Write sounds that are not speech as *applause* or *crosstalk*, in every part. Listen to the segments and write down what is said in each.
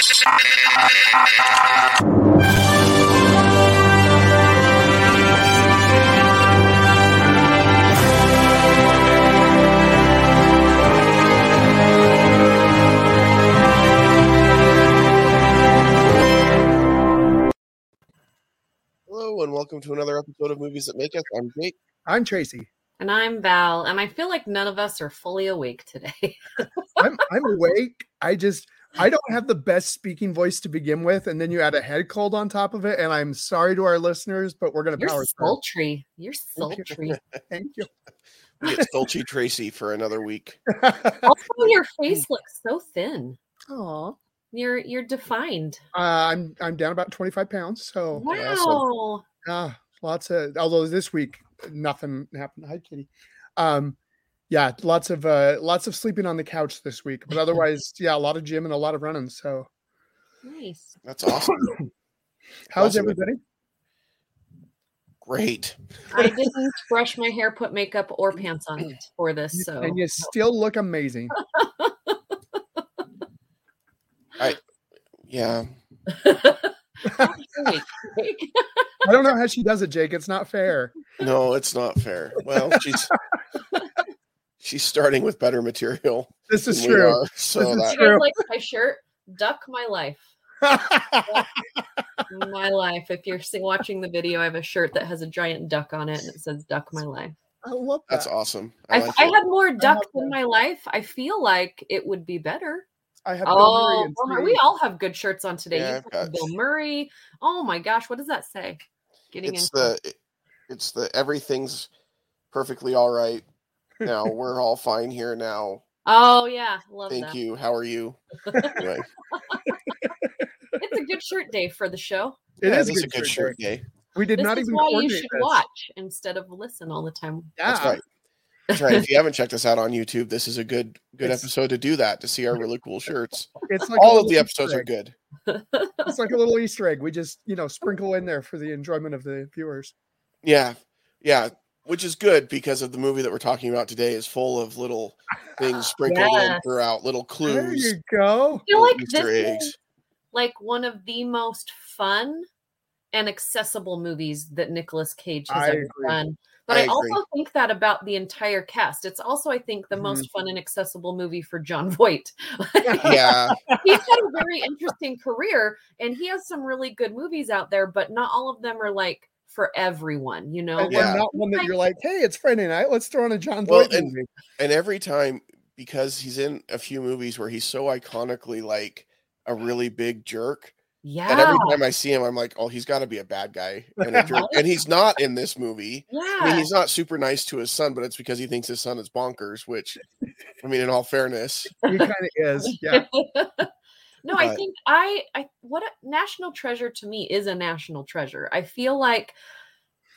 Hello, and welcome to another episode of Movies That Make Us. I'm Jake. I'm Tracy. And I'm Val, and I feel like none of us are fully awake today. *laughs* I'm I'm awake. I just I don't have the best speaking voice to begin with, and then you add a head cold on top of it. And I'm sorry to our listeners, but we're gonna You're power through. sultry. You're Thank sultry. *laughs* Thank you. We get Stolchy Tracy for another week. *laughs* also, your face looks so thin. Aw. You're you're defined. Uh, I'm I'm down about 25 pounds, so Wow. uh, lots of. Although this week nothing happened. Hi, Kitty. Um, yeah, lots of uh, lots of sleeping on the couch this week, but *laughs* otherwise, yeah, a lot of gym and a lot of running. So, Nice. That's awesome. *coughs* how's Awesome. everybody? Great. I didn't brush my hair, put makeup or pants on *clears throat* for this, so And you still look amazing. *laughs* I, yeah. Wait, wait. I don't know how she does it, Jake. It's not fair. No, it's not fair. Well, she's *laughs* she's starting with better material. This is true. are, so This is that True. like my shirt? Duck my life. My life. If you're watching the video, I have a shirt that has a giant duck on it and it says Duck My Life. I love that. that's awesome. I If like I had more ducks in my life, I feel like it would be better. I have Bill Oh, Murray Bill Murray. We all have good shirts on today. Yeah, You've got got- Bill Murray. Oh my gosh, what does that say? Getting it's in. the it's the everything's perfectly all right. Now we're all fine here now. Oh yeah, love Thank that. you. How are you? Anyway, *laughs* It's a good shirt day for the show. It yeah, is it is a good shirt day. day. We did this not is even why you should this. watch instead of listen all the time. Yeah, That's right. That's right. If you haven't checked us out on YouTube, this is a good good It's- episode to do that to see our really cool shirts. it's like All of little the Easter episodes are good. It's like a little Easter egg. We just you know sprinkle in there for the enjoyment of the viewers. Yeah, yeah, which is good because of the movie that we're talking about today is full of little things *gasps* sprinkled in throughout, little There clues, you go. I feel like Easter this eggs. is like one of the most fun and accessible movies that Nicolas Cage has I ever agree. done. But I I, also think that about the entire cast. It's also, I think, the most Mm-hmm. fun and accessible movie for Jon *laughs* Voight. Yeah, He's had a very interesting career and he has some really good movies out there, but not all of them are like for everyone, you know? And Yeah. not one that you're like, hey, it's Friday night. Let's throw on a Jon Well, Voight and- movie. and every time because he's in a few movies where he's so iconically like a really big jerk Yeah. that every time I see him, I'm like, oh, he's got to be a bad guy and a jerk, and *laughs* he's not in this movie. yeah. I mean, he's not super nice to his son, but it's because he thinks his son is bonkers. Which, I mean, in all fairness, He kind of is. Yeah. *laughs* no, I think I I what a national treasure to me is a national treasure. I feel like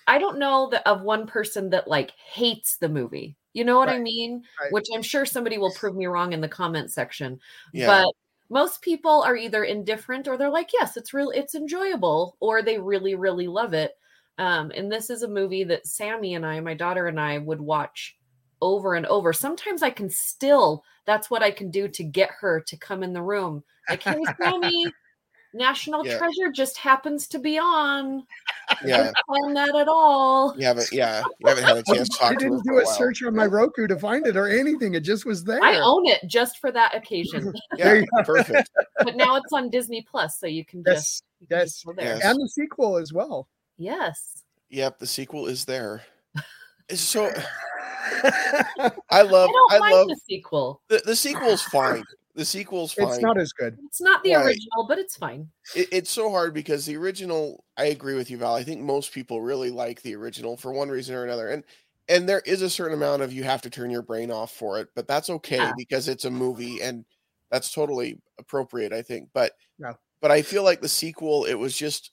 I don't know that of one person that like hates the movie. You know what I mean? right. Which I'm sure somebody will prove me wrong in the comment section. yeah, But most people are either indifferent or they're like, yes, it's real, it's enjoyable, or they really, really love it. Um, and this is a movie that Sammy and I, my daughter and I, would watch over and over. Sometimes I can still, that's what I can do to get her to come in the room. Like, hey, Sammy, National Yeah. Treasure just happens to be on. yeah, On that at all. you haven't, yeah, you haven't had a chance to I talk to her didn't for do a while. search on my Roku to find it or anything. It just was there. I own it just for that occasion, *laughs* Yeah, perfect. but now it's on Disney Plus, so you can just Yes. you can Yes. just there. Yes. And the sequel as well. yes. Yep, the sequel is there. So *laughs* *laughs* I love, I don't I, mind love the sequel. the the sequel's fine. The sequel's fine. it's not as good. It's not the Right. original, but it's fine. it, it's so hard because the original i agree with you val i think most people really like the original for one reason or another and and there is a certain amount of you have to turn your brain off for it but that's okay Yeah. because it's a movie and that's totally appropriate i think but Yeah. but i feel like the sequel it was just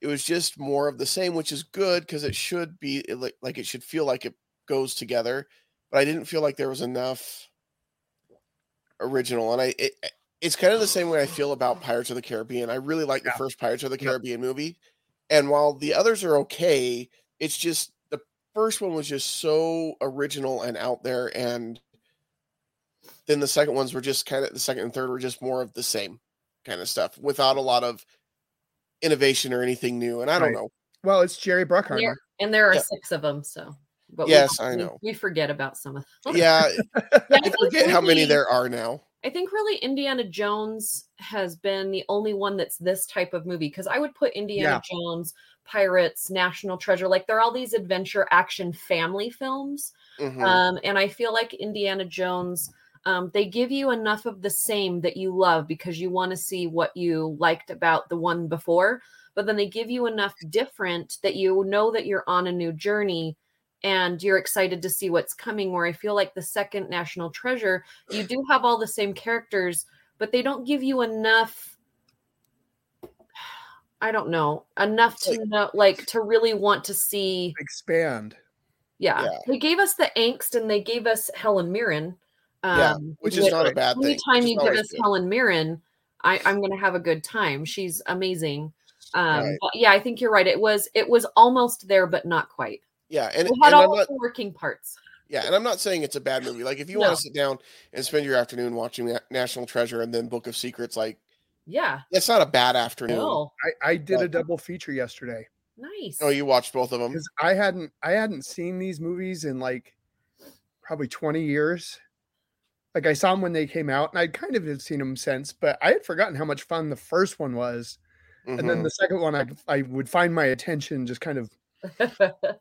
it was just more of the same which is good because it should be it like, like it should feel like it goes together but i didn't feel like there was enough original and i it, it's kind of the same way I feel about *sighs* Pirates of the Caribbean. I really like Yeah. the first Pirates of the Yep. Caribbean movie. And while the others are okay, it's just the first one was just so original and out there. And then the second ones were just kind of the second and third were just more of the same. kind of stuff without a lot of innovation or anything new. And I don't Right. know. Well, it's Jerry Bruckheimer. there, and there are Yeah. six of them, so. But Yes, we, I know. We forget about some of *laughs* them. Yeah, *laughs* Yeah, I think forget how many there are now. I think really Indiana Jones has been the only one that's this type of movie because I would put Indiana Jones, Pirates, National Treasure, like they're all these adventure action family films. Mhm. Um, and I feel like Indiana Jones, um, they give you enough of the same that you love because you want to see what you liked about the one before, but then they give you enough different that you know that you're on a new journey and you're excited to see what's coming. Where I feel like the second National Treasure, you do have all the same characters, but they don't give you enough. I don't know enough to know, like to really want to see Expand. yeah. Yeah. They gave us the angst and they gave us Helen Mirren. Um, Yeah, which is not a bad thing. Anytime you give us good. Helen Mirren, I, I'm going to have a good time. She's amazing. Um, Right. yeah, I think you're right. It was it was almost there, but not quite. Yeah, and, We had and I'm all not the working parts. yeah, and I'm not saying it's a bad movie. Like if you No. want to sit down and spend your afternoon watching National Treasure and then Book of Secrets, like Yeah. it's not a bad afternoon. No. I, I did a double feature yesterday Nice. Oh, you watched both of them? because I hadn't I hadn't seen these movies in like probably 20 years. Like I saw them when they came out, and I kind of had seen them since, but I had forgotten how much fun the first one was. And then Mhm. the second one, I I would find my attention just kind of *laughs*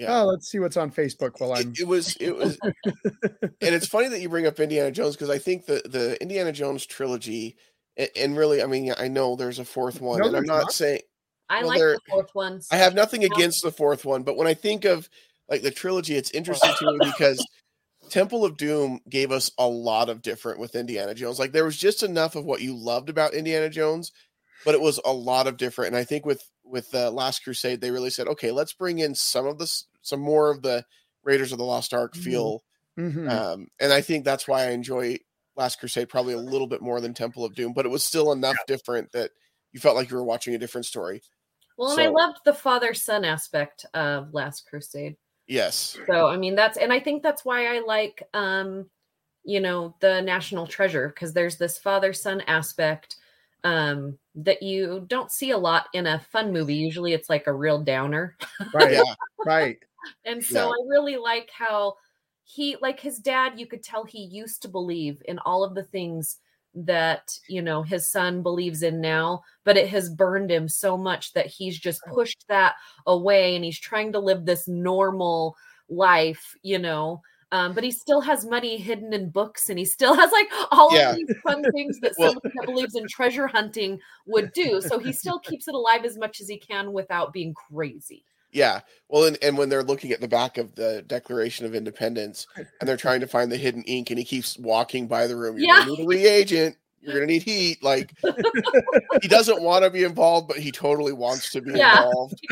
Yeah. oh, let's see what's on Facebook while I'm it, it was it was *laughs* and it's funny that you bring up Indiana Jones because I think the the Indiana Jones trilogy and, and really I mean I know there's a fourth one No, and I'm not not. saying I Well, like the fourth one. I have nothing against the fourth one but when I think of like the trilogy it's interesting to me because Temple of Doom gave us a lot of different with Indiana Jones like there was just enough of what you loved about Indiana Jones but it was a lot of different and I think with with uh, Last Crusade they really said okay let's bring in some of this some more of the Raiders of the Lost Ark Mhm. feel Mhm. um, and I think that's why I enjoy Last Crusade probably a little bit more than Temple of Doom, but it was still enough different that you felt like you were watching a different story. well, and I loved the father son aspect of Last Crusade. Yes. So I mean that's and I think that's why I like um you know the national treasure because there's this father son aspect um that you don't see a lot in a fun movie. Usually it's like a real downer. right, Yeah. right. And so Yeah. I really like how he like his dad you could tell he used to believe in all of the things that you know his son believes in now but it has burned him so much that he's just pushed that away and he's trying to live this normal life you know um, but he still has money hidden in books and he still *laughs* has like all Yeah. of these *laughs* fun things that Well- someone that believes in treasure hunting would do so he still keeps it alive as much as he can without being crazy Yeah. Well, and, and when they're looking at the back of the Declaration of Independence and they're trying to find the hidden ink and he keeps walking by the room, you're Yeah. going to need a reagent. You're going to need heat. Like, he doesn't want to be involved, but he totally wants to be Yeah. involved. *laughs*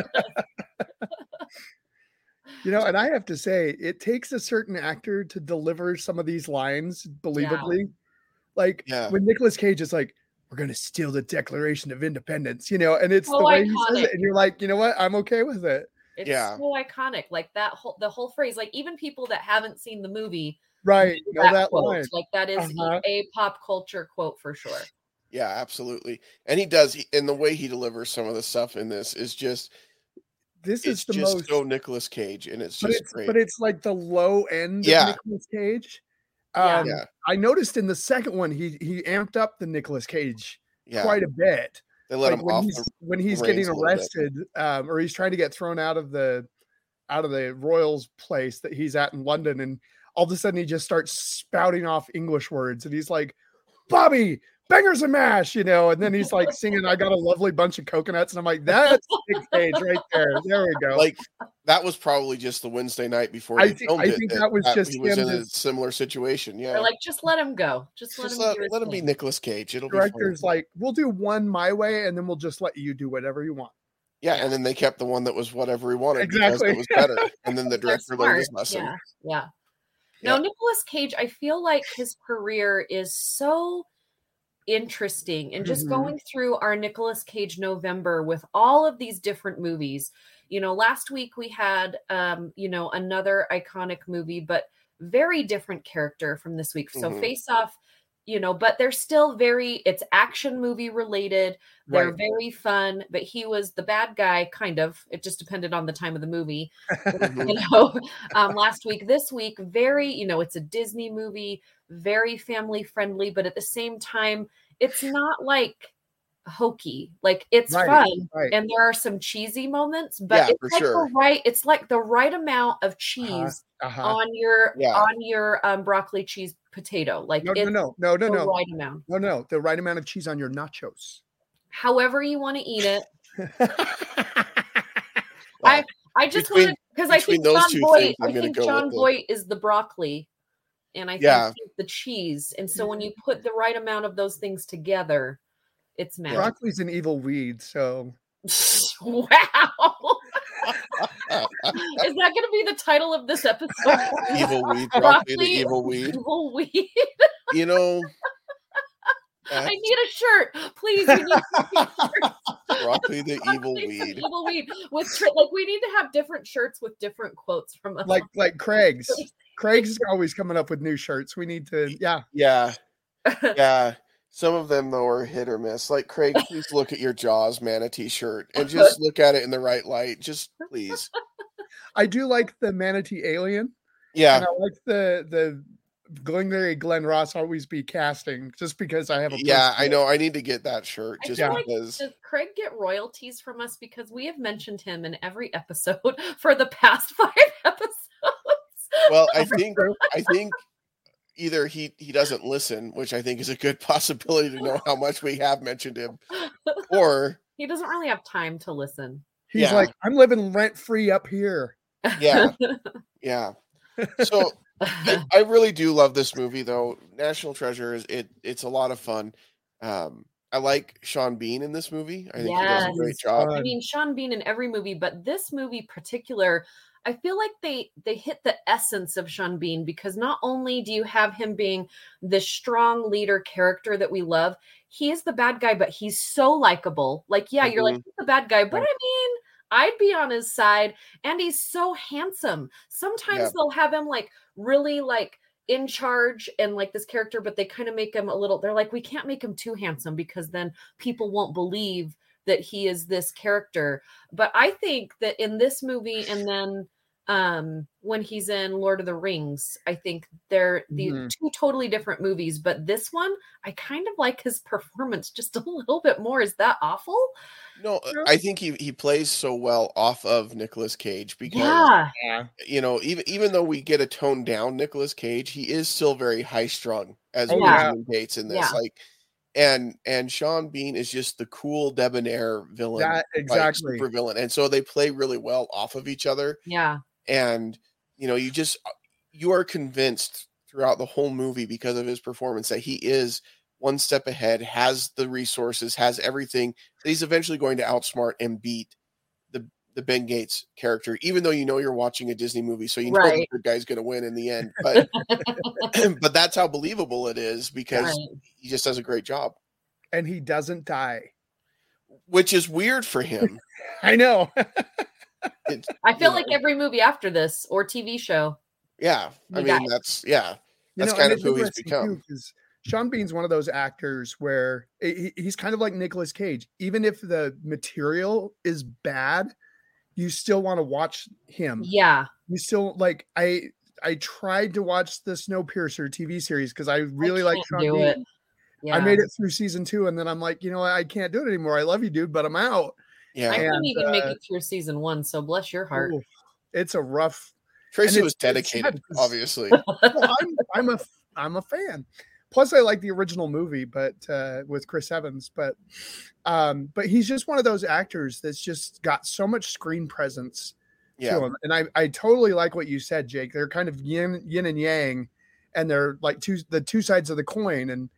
You know, and I have to say, it takes a certain actor to deliver some of these lines believably. Like Yeah. when Nicolas Cage is like, "We're going to steal the Declaration of Independence," you know, and it's the So way he says it, and you're like, you know what, I'm okay with it. It's Yeah. so iconic. Like that whole the whole phrase. Like even people that haven't seen the movie Right? know Know that quote. line. Like that is Uh-huh. a pop culture quote for sure. Yeah, absolutely. And he does, he- and the way he delivers some of the stuff in this is just, This is the just most, so Nicolas Cage, and it's but just it's great. but it's like the low end Yeah. of Nicolas Cage. Yeah. Um, yeah. I noticed in the second one, he he amped up the Nicolas Cage Yeah. quite a bit. they let like him when off. he's the- when he's getting a little bit. arrested um, or he's trying to get thrown out of the out of the royals place that he's at in london and all of a sudden he just starts spouting off english words and he's like bobby bangers and mash you know and then he's like *laughs* singing i got a lovely bunch of coconuts and i'm like that's Nick Cage right there there we go like that was probably just the Wednesday night before I they think- filmed I it. that was just he was him in a similar situation. Yeah, They're like, just let him go. Just let just him. let, do let him be thing." Nicolas Cage. It'll be director's like we'll do one my way and then we'll just let you do whatever you want yeah, and then they kept the one that was whatever he wanted Exactly. because it was better, and then *laughs* the director learned his lesson. Yeah, yeah. Yeah. No, Nicolas Cage. I feel like his career is so interesting, and just Mhm. going through our Nicolas Cage November with all of these different movies. You know, last week we had, um, you know, another iconic movie, but very different character from this week. So Mhm. Face Off. You know, but they're still very it's action movie related. They're Right. very fun, but he was the bad guy kind of. It just depended on the time of the movie. *laughs* *laughs* You know, um, last week, this week, very, you know, it's a Disney movie, very family friendly, but at the same time, it's not like hokey. Like it's Right, fun, right. and there are some cheesy moments, but Yeah, it's like sure. the right. It's like the right amount of cheese Uh-huh. on your Yeah. on your um, broccoli cheese potato. Like No, no, no, no, no, the no, right amount. no, no. The right amount of cheese on your nachos. However you want to eat it. *laughs* Well, I just Between- wanted because I think John. I'm I think Jon Voight is the broccoli, and I think Yeah. he's the cheese. And so when you put the right amount of those things together, it's magic. Broccoli's an evil weed, so *laughs* wow. *laughs* is that going to be the title of this episode? evil weed, broccoli, the evil weed. Evil weed. You know, *laughs* I need a shirt, please. We need shirts. broccoli, the evil Broccoli, the weed. Evil weed with tri- like we need to have different shirts with different quotes from us. like like Craig's. Craig's always coming up with new shirts. We need to, yeah. Yeah, yeah. Some of them though are hit or miss. Like Craig, *laughs* please look at your Jaws manatee shirt and *laughs* just look at it in the right light. Just please. I do like the manatee alien, Yeah, and I like the the Glengarry Glen Ross always be casting just because I have a yeah. I know. I need to get that shirt I just feel like because. Does Craig get royalties from us because we have mentioned him in every episode *laughs* for the past five episodes? Well, I think I think either he he doesn't listen, which I think is a good *laughs* possibility to know how much we have mentioned him, *laughs* or he doesn't really have time to listen. He's Yeah. like, I'm living rent free up here. yeah, *laughs* yeah. So I, I really do love this movie though. National Treasure is it it's a lot of fun. Um I like Sean Bean in this movie. I think he does a great job. I mean, Sean Bean in every movie, but this movie particular, I feel like they they hit the essence of Sean Bean because not only do you have him being the strong leader character that we love, he is the bad guy, but he's so likable. Like, yeah, you're like Mhm. he's the bad guy, but I mean, I'd be on his side, and he's so handsome. Sometimes Yeah. they'll have him like really like in charge and like this character, but they kind of make him a little. They're like, we can't make him too handsome because then people won't believe that he is this character. But I think that in this movie, and then um when he's in Lord of the Rings, I think they're the Mhm. two totally different movies. But this one, I kind of like his performance *laughs* just a little bit more. Is that awful? No, Yeah. I think he he plays so well off of Nicolas Cage because Yeah. Yeah. you know, even even though we get a toned down Nicolas Cage, he is still very high strung as Oh, yeah. Benjamin Gates in this. Yeah. Like and and Sean Bean is just the cool debonair villain. That like, exactly. super villain. And so they play really well off of each other. Yeah. And you know you just uh, you are convinced throughout the whole movie because of his performance that he is one step ahead has the resources has everything that he's eventually going to outsmart and beat the the ben gates character even though you know you're watching a disney movie so you know the Right. good guy's going to win in the end but *laughs* *clears throat* but that's how believable it is because Right. he just does a great job And he doesn't die. which is weird for him *laughs* I know. *laughs* It- *laughs* I feel like know, every movie after this or TV show. yeah i mean got it. that's yeah You That's know, kind of who he's become. too, 'cause Sean Bean's one of those actors where he- he's kind of like Nicolas Cage. Even if the material is bad, you still want to watch him. Yeah. You still like I I tried to watch the Snowpiercer TV series because I really like Sean Bean. Yeah. I made it through season two, and then I'm like, you know, what? I can't do it anymore. I love you, dude, but I'm out. Yeah I couldn't And, even make uh, it through season one, so bless your heart. Oof. It's a rough. tracy was dedicated, sad obviously Well, I'm I'm a I'm a fan. Plus, I like the original movie, but uh, with Chris Evans. But um, but he's just one of those actors that's just got so much screen presence yeah to him. And I I totally like what you said, Jake. They're kind of yin yin and yang, and they're like two the two sides of the coin. And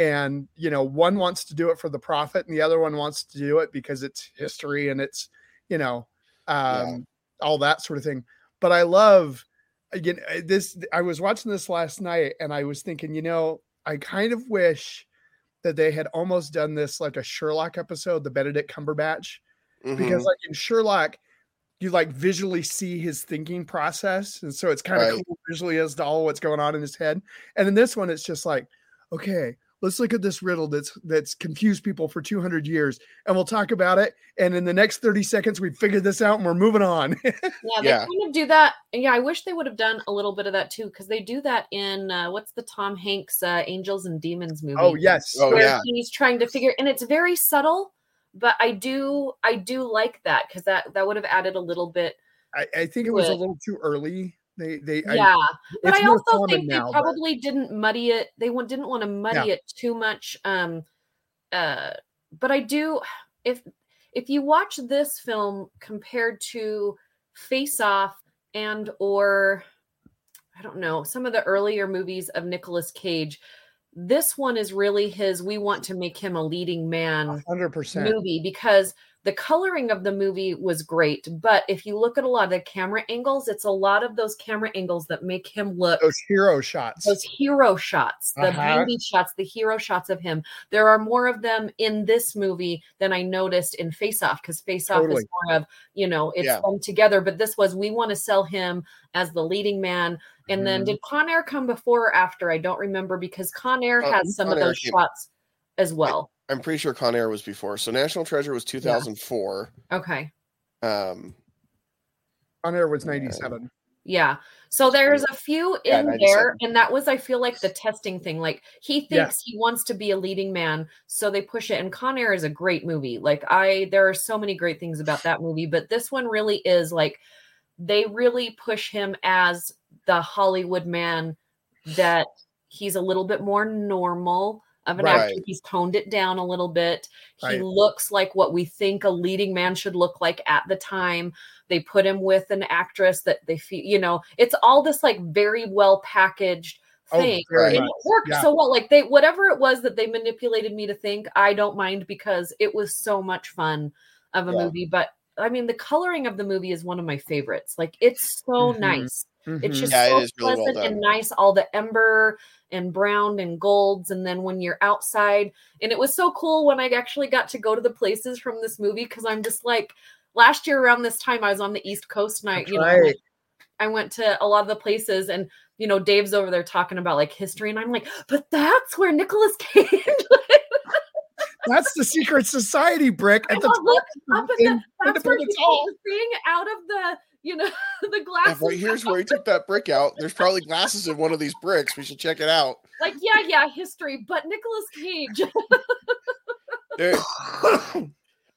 and you know one wants to do it for the profit, and the other one wants to do it because it's history and it's you know um, all that sort of thing. But I love again uh, this. I was watching this last night, and I was thinking, you know, I kind of wish that they had almost done this like a Sherlock episode, the Benedict Cumberbatch Mhm. because like in Sherlock, you like visually see his thinking process, and so it's kind of Right. cool visually as to all what's going on in his head. And in this one, it's just like, okay, let's look at this riddle that's that's confused people for 200 years and we'll talk about it and in the next 30 seconds we figured this out and we're moving on *laughs* Yeah, they Yeah. kind of do that. Yeah, I wish they would have done a little bit of that too, because they do that in uh, what's the Tom Hanks uh, Angels and Demons movie? oh yes Oh, yeah. he's trying to figure, and it's very subtle, but I do I do like that because that that would have added a little bit. I, I think it was a little too early they they I- yeah, but I also think they now, but- probably didn't muddy it. They didn't want to muddy it too much. Um, uh, but I do if if you watch this film compared to Face Off and or I don't know some of the earlier movies of Nicolas Cage, this one is really his. We want to make him a leading man 100% movie because the coloring of the movie was great. But if you look at a lot of the camera angles, it's a lot of those camera angles that make him look those hero shots those hero shots, the Uh-huh. beauty shots, the hero shots of him. There are more of them in this movie than I noticed in Face Off because Face Off Totally. is more of, you know, it's Yeah. them together. But this was, we want to sell him as the leading man. And then Mhm. did Con Air come before or after? I don't remember because Con Air Uh, has some Con of Air those came- shots as well. I'm pretty sure Con Air was before. So National Treasure was 2004. Okay. Um, on air was 97 Yeah. So there's a few in 97. there, and that was, I feel like, the testing thing. Like he Yeah. thinks he wants to be a leading man, so they push it. And Con Air is a great movie. Like I, there are so many great things about that movie, but this one really is like they really push him as the Hollywood man that he's a little bit more normal of an Right. actor. He's toned it down a little bit. He Right. looks like what we think a leading man should look like at the time. They put him with an actress that they feel, you know, it's all this like very well packaged Oh, thing. and much. it worked Yeah. so well. Like they whatever it was that they manipulated me to think, I don't mind because it was so much fun of a Yeah. movie. But I mean, the coloring of the movie is one of my favorites. Like it's so Mhm. nice. It's Mhm. just Yeah, it so is really well pleasant and nice. All the ember and brown and golds, and then when you're outside, and it was so cool when I actually got to go to the places from this movie because I'm just like last year around this time I was on the East Coast and I, That's you know, right. I went to a lot of the places and you know Dave's over there talking about like history and I'm like, but that's where Nicolas Cage *laughs* that's the secret society brick I at the top look up at the, that's where he Independence pulled Hall. the thing out of the you know *laughs* the yeah, glasses. right here's where he took that brick out. There's probably glasses in one of these bricks. We should check it out. like yeah yeah history, but Nicolas Cage. *laughs* There, *laughs*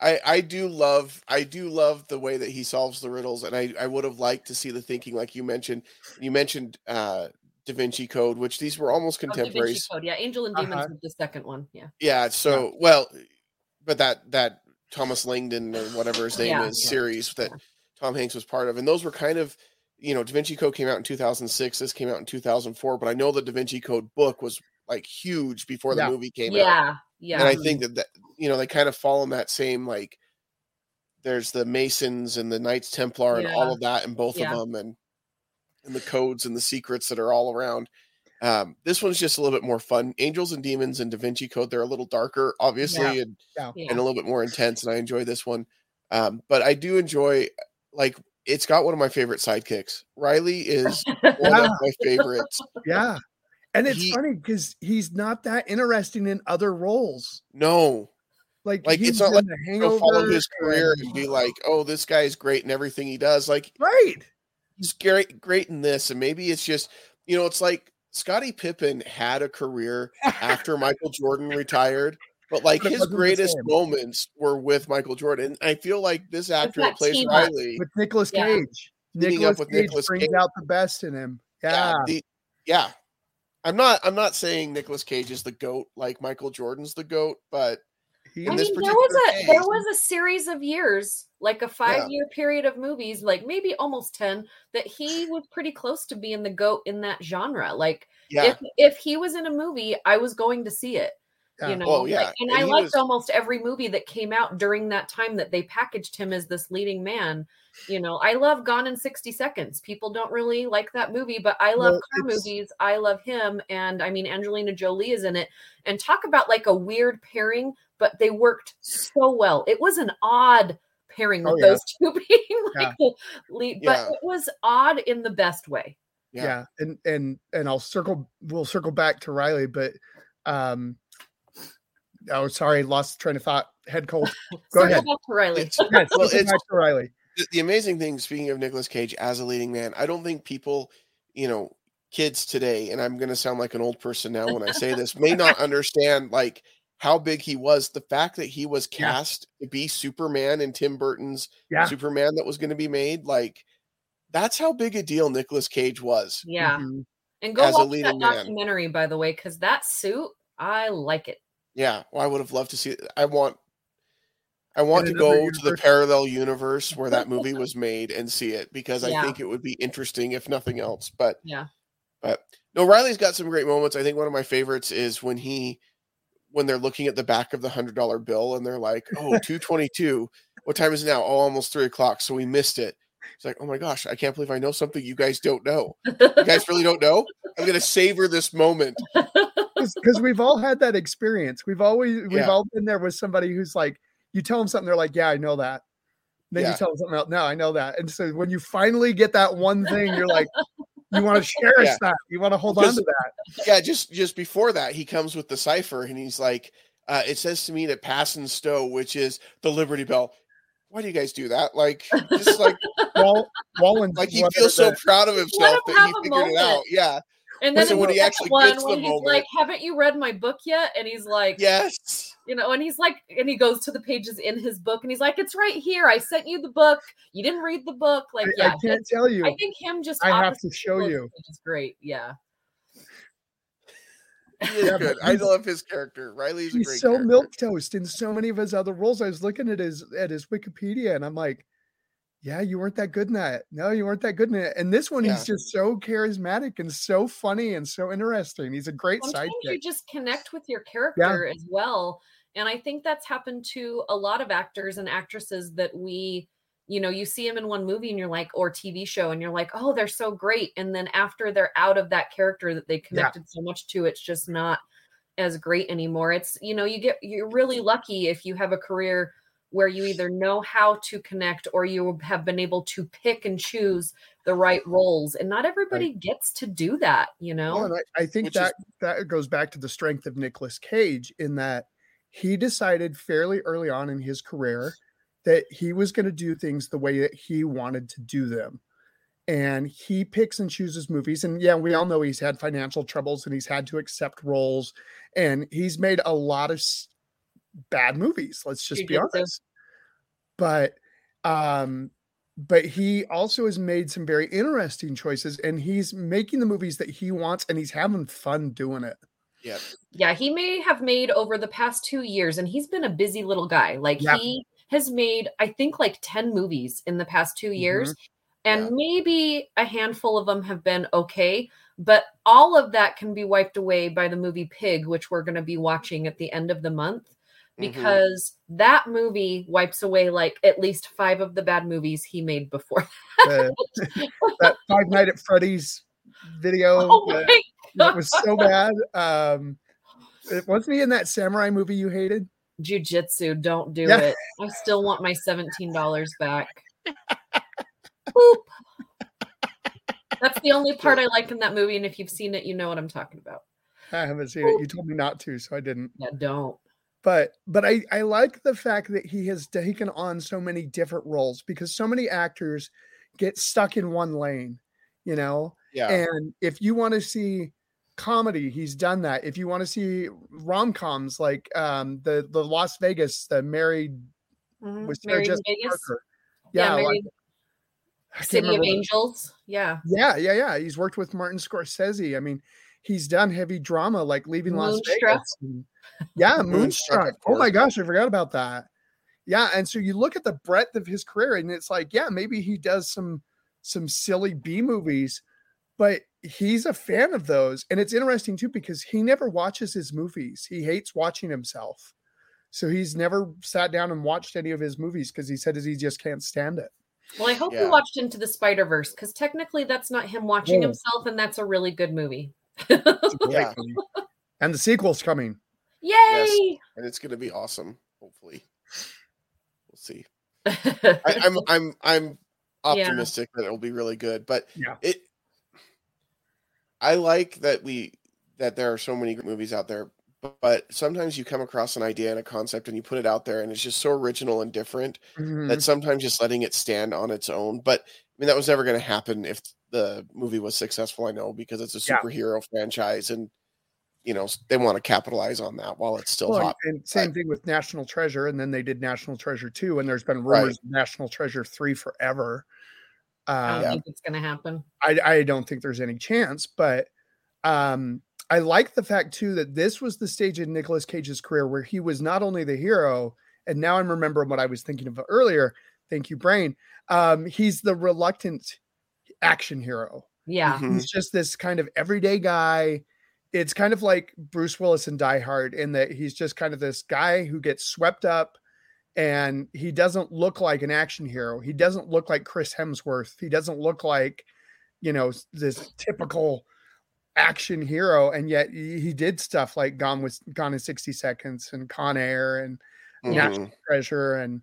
I I do love I do love the way that he solves the riddles, and I I would have liked to see the thinking like you mentioned. You mentioned uh Da Vinci Code, which these were almost Oh, Da Vinci contemporaries. Code, yeah, Angel and Demons Uh-huh. was the second one. Yeah, Yeah. So well, but that that Thomas Langdon or whatever his name Yeah, is yeah, series that yeah. Tom Hanks was part of, and those were kind of you know Da Vinci Code came out in 2006. This came out in 2004, but I know the Da Vinci Code book was like huge before the Yeah. movie came out. yeah, yeah. And I think that, that you know they kind of fall in that same like there's the Masons and the Knights Templar and all of that in both Yeah. of them and and the codes and the secrets that are all around. Um, this one's just a little bit more fun. Angels and Demons and Da Vinci Code, they're a little darker, obviously, and, yeah. and a little bit more intense, and I enjoy this one. Um, but I do enjoy like it's got one of my favorite sidekicks. Riley is *laughs* one Yeah. of my favorites. yeah and it's He- funny because he's not that interesting in other roles No, like, Like, it's not like the go follow hangover his career and be like, oh, this guy's great in everything he does. Like right he's great great in this and maybe it's just you know it's like Scottie Pippen had a career *laughs* after Michael Jordan retired but like his greatest moments were with Michael Jordan I feel like this actor that that plays team. Riley with Nicolas Yeah. Cage. Teaming up Nicolas with Cage Nicolas brings Cage. out the best in him. Yeah. yeah the- yeah I'm not I'm not saying Nicolas Cage is the goat like Michael Jordan's the goat but He I mean, there was a there was a series of years, like a five year period of movies, like maybe almost ten, that he was pretty close to being the goat in that genre. Like yeah if if he was in a movie, I was going to see it. Yeah. You know, Oh, yeah. like, and, And I liked was- almost every movie that came out during that time that they packaged him as this leading man. You know, I love Gone in 60 Seconds. People don't really like that movie, but I love Well, car it's- movies. I love him. And I mean, Angelina Jolie is in it. And talk about like a weird pairing, but they worked so well. It was an odd pairing Oh, yeah. those two *laughs* being like Yeah. the lead, but Yeah. it was odd in the best way. yeah. and and and I'll circle we'll circle back to Riley, but um, oh, sorry, lost train of thought. Head cold. *laughs* Go Circle ahead. back to Riley. It's, *laughs* Yes, Well, it's- back to Riley. the, the amazing thing, speaking of Nicolas Cage as a leading man, I don't think people, you know, kids today, and I'm going to sound like an old person now when I say this, may not understand like how big he was. The fact that he was Yeah. cast to be Superman in Tim Burton's Yeah. Superman that was going to be made, like that's how big a deal Nicolas Cage was. Yeah. Mhm. And go As a watch that leading man. documentary, by the way, because that suit, I like it. Yeah, well, I would have loved to see it. I want I want to go another to the parallel universe where that movie *laughs* was made and see it because I think it would be interesting if nothing else. But Yeah. but no, Riley's got some great moments. I think one of my favorites is when he when they're looking at the back of the hundred dollar bill and they're like, Oh, *laughs* 222. What time is it now? Oh, almost three o'clock. So we missed it. It's like, oh my gosh, I can't believe I know something you guys don't know. You guys really don't know? I'm gonna savor this moment. *laughs* because we've all had that experience. We've always we've Yeah. all been there with somebody who's like, you tell them something, they're like, yeah, I know that. Then Yeah. you tell them something else, no, I know that. And so when you finally get that one thing, you're like, you want to *laughs* cherish Yeah. that. You want to hold on to that. yeah, just just before that, he comes with the cipher and he's like, uh, it says to me to pass and stow, which is the Liberty Bell. Why do you guys do that? Like, just like, *laughs* Wall, Wallen's like he feels so proud of himself that he a figured it out. Yeah. And then So when the he actually one, gets the when he's moment- like, "Haven't you read my book yet?" and he's like, Yes. you know, and he's like, and he goes to the pages in his book, and he's like, "It's right here. I sent you the book. You didn't read the book." Like, I, yeah, I can't tell you. I think him just I have to show Nicolas you. It's great. Yeah, He *laughs* is Yeah, good. I love his character. Riley's a He's great so character. milk toast in so many of his other roles. I was looking at his at his Wikipedia and I'm like, yeah, you weren't that good in that. No, you weren't that good in it. And this one, Yeah. he's just so charismatic and so funny and so interesting. He's a great sometimes you just connect with your character as well, and I think that's happened to a lot of actors and actresses that we. You know, you see them in one movie and you're like, or TV show, and you're like, oh, they're so great. And then after they're out of that character that they connected so much to, it's just not as great anymore. It's, you know, you get, you're really lucky if you have a career where you either know how to connect or you have been able to pick and choose the right roles. And not everybody gets to do that, you know? Well, and I, I think Which is- that that goes back to the strength of Nicolas Cage in that he decided fairly early on in his career that he was going to do things the way that he wanted to do them. And he picks and chooses movies. And yeah, we all know he's had financial troubles and he's had to accept roles. And he's made a lot of s- bad movies. Let's just be Jujitsu. honest. But um but he also has made some very interesting choices and he's making the movies that he wants and he's having fun doing it. Yeah. Yeah, he may have made over the past two years, and he's been a busy little guy. Like Yeah. he has made, I think, like 10 movies in the past two years, and Yeah. maybe a handful of them have been okay. But all of that can be wiped away by the movie Pig, which we're going to be watching at the end of the month, Mhm. because that movie wipes away like at least five of the bad movies he made before. The- *laughs* that Five Night at Freddy's video *laughs* Oh that, that was so bad. Um it- wasn't he in that samurai movie you hated? jujitsu, don't do Yeah. it. I still want my $17 back. *laughs* Boop. That's the only part I like in that movie. And if you've seen it, you know what I'm talking about. I haven't seen it. You told me not to, so I didn't. Yeah, don't. But but I I like the fact that he has taken on so many different roles because so many actors get stuck in one lane, you know. Yeah. And if you want to see comedy, he's done that. If you want to see rom coms like um the the Las Vegas, the Married Mhm. with Sarah Married in Jessica Vegas. Parker. Yeah, Yeah, like, Married I can't City of remember what- Angels. Yeah. Yeah, yeah, yeah. He's worked with Martin Scorsese. I mean, he's done heavy drama like Leaving Las Moonstruck. Vegas. yeah, *laughs* Moonstruck, Moonstruck. Oh my gosh, I forgot about that. Yeah, and so you look at the breadth of his career, and it's like, yeah, maybe he does some some silly B movies, but he's a fan of those. And it's interesting too because he never watches his movies. He hates watching himself. So he's never sat down and watched any of his movies because he said he just can't stand it. Well, I hope Yeah. you watched Into the Spider Verse because technically that's not him watching Yeah. himself, and that's a really good movie. It's a *laughs* great Yeah. And the sequel's coming. Yay! and it's gonna be awesome. Hopefully, we'll see. I, *laughs* I'm I'm I'm Yeah. optimistic that it'll be really good, but Yeah. it. I like that we that there are so many good movies out there, but sometimes you come across an idea and a concept and you put it out there and it's just so original and different Mhm. that sometimes just letting it stand on its own. But I mean, that was never going to happen if the movie was successful. I know because it's a Yeah. superhero franchise and you know they want to capitalize on that while it's still Well, hot. and same thing with National Treasure, and then they did National Treasure two, and there's been Right. rumors of National Treasure three forever. I Um, don't think it's going to happen. I, I don't think there's any chance, but um, I like the fact too that this was the stage in Nicolas Cage's career where he was not only the hero, and now I'm remembering what I was thinking of earlier. Thank you, brain. Um, he's the reluctant action hero. Yeah. Mhm. He's just this kind of everyday guy. It's kind of like Bruce Willis in Die Hard in that he's just kind of this guy who gets swept up and he doesn't look like an action hero. He doesn't look like Chris Hemsworth. He doesn't look like, you know, this typical action hero. And yet he, he did stuff like Gone with Gone in 60 Seconds and Con Air and National Mhm. Treasure and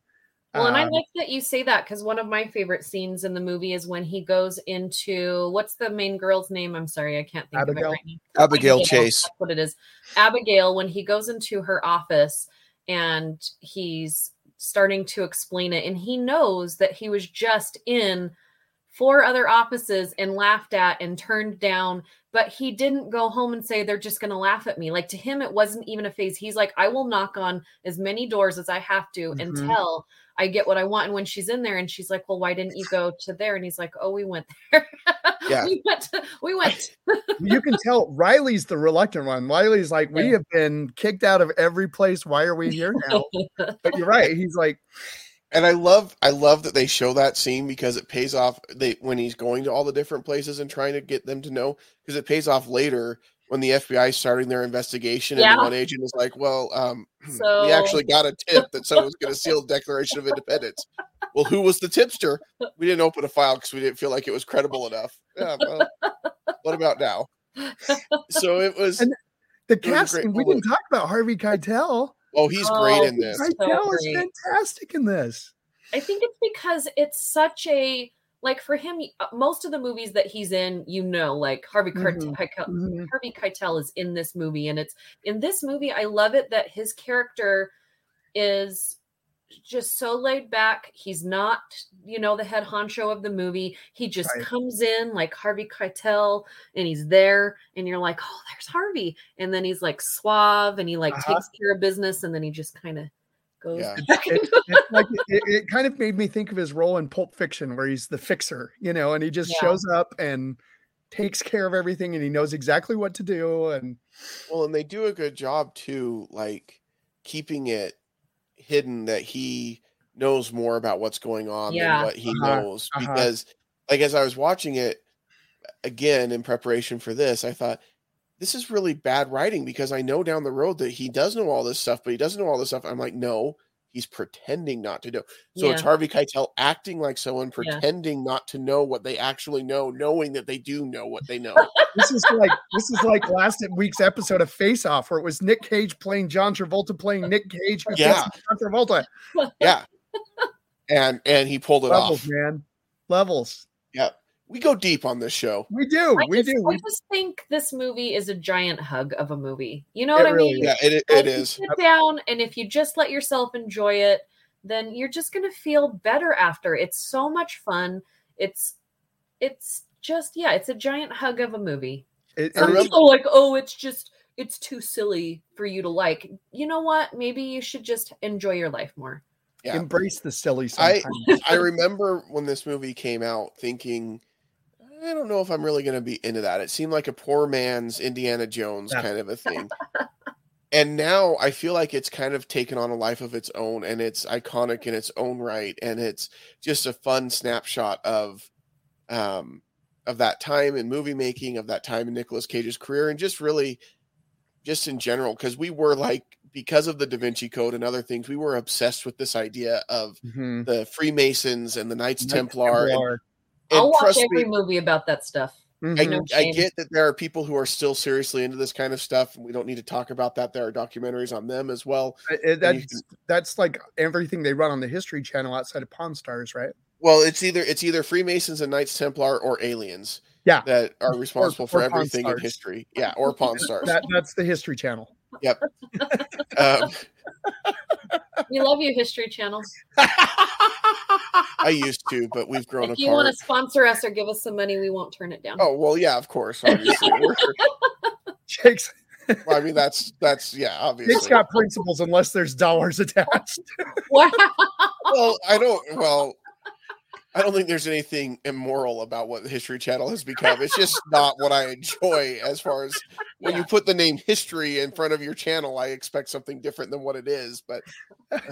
Well, and I um, like that you say that because one of my favorite scenes in the movie is when he goes into what's the main girl's name? I'm sorry, I can't think of it right now. Abigail Chase. That's what it is. Abigail, when he goes into her office and he's starting to explain it, and he knows that he was just in four other offices and laughed at and turned down, but he didn't go home and say they're just going to laugh at me. Like to him, it wasn't even a phase. He's like, I will knock on as many doors as I have to Mhm. until I get what I want. And when she's in there and she's like, Well, why didn't you go to there? And he's like, Oh, we went there. Yeah. *laughs* we went. To, we went. you can tell Riley's the reluctant one. Riley's like, we have been kicked out of every place. Why are we here now? *laughs* but you're right. He's like, And I love I love that they show that scene because it pays off they when he's going to all the different places and trying to get them to know because it pays off later when the FBI is starting their investigation and Yeah. the one agent is like, "Well, um, So- we actually got a tip that someone was going to seal *laughs* the Declaration of Independence." Well, who was the tipster? We didn't open a file because we didn't feel like it was credible enough. Yeah, well, what about now? So it was. And- the was a great casting. We didn't talk about Harvey Keitel. Oh, he's Oh, great in this. so Keitel is fantastic in this. I think it's because it's such a like for him. uh, Most of the movies that he's in, you know, like Harvey Keitel, Mhm. Keitel- Mhm. Harvey Keitel is in this movie, and it's in this movie. I love it that his character is just so laid back. He's not, you know, the head honcho of the movie. He just Right. comes in like Harvey Keitel, and he's there, and you're like, oh, there's Harvey, and then he's like suave, and he like Uh-huh. takes care of business, and then he just kind of goes Yeah. back It, into it's like, it, it kind of made me think of his role in Pulp Fiction, where he's the fixer, you know, and he just Yeah. shows up and takes care of everything, and he knows exactly what to do. And Well, and they do a good job too, like keeping it hidden that he knows more about what's going on Yeah. than what he Uh-huh, knows. uh-huh. Because, like, as I was watching it again in preparation for this, I thought this is really bad writing because I know down the road that he does know all this stuff, but he doesn't know all this stuff. I'm like, no, he's pretending not to know. So it's Harvey Keitel acting like someone Yeah. pretending not to know what they actually know, knowing that they do know what they know. *laughs* this is like this is like last week's episode of Face Off, where it was Nick Cage playing John Travolta playing Nick Cage, Yeah. John Travolta. yeah. And and he pulled it Levels, off. man, levels. We go deep on this show. We do, I we just, do. I We, just think this movie is a giant hug of a movie. You know It what I really mean? Yeah, it, it you is. Sit down, and if you just let yourself enjoy it, then you're just gonna feel better after. It's so much fun. It's, it's just yeah, it's a giant hug of a movie. it, Some remember- people are like, oh, it's just it's too silly for you to like. You know what? Maybe you should just enjoy your life more. Yeah. embrace the silly. I- I remember when this movie came out thinking, I don't know if I'm really going to be into that. It seemed like a poor man's Indiana Jones Yeah. kind of a *laughs* thing. and now I feel like it's kind of taken on a life of its own and it's iconic in its own right. And it's just a fun snapshot of, um, of that time in movie making, of that time in Nicolas Cage's career, and just really, just in general, because we were like, because of the Da Vinci Code and other things, we were obsessed with this idea of Mhm. the Freemasons and the Knights Knights Templar. Templar. I'll watch every me, movie about that stuff. Mhm. I, no I get that there are people who are still seriously into this kind of stuff, and we don't need to talk about that. There are documentaries on them as well. It- it- and you that's that's like everything they run on the History Channel outside of Pawn Stars, right? Well, it's either it's either Freemasons and Knights Templar or aliens. Yeah. that are responsible for or Pawn everything in history. Yeah, or Pawn *laughs* Stars. That that's the History Channel. Yep. *laughs* Um, We love you, History Channel. *laughs* I used to, but we've grown If you want to sponsor us or give us some money, we won't turn it down. Oh well, yeah, of course. Obviously, *laughs* Jake's, well, I mean that's that's yeah, Jake's obviously. got principles unless there's dollars attached. Wow. Well, I don't. Well, I don't think there's anything immoral about what the History Channel has become. It's just not what I enjoy. As far as when you put the name history in front of your channel, I expect something different than what it is. But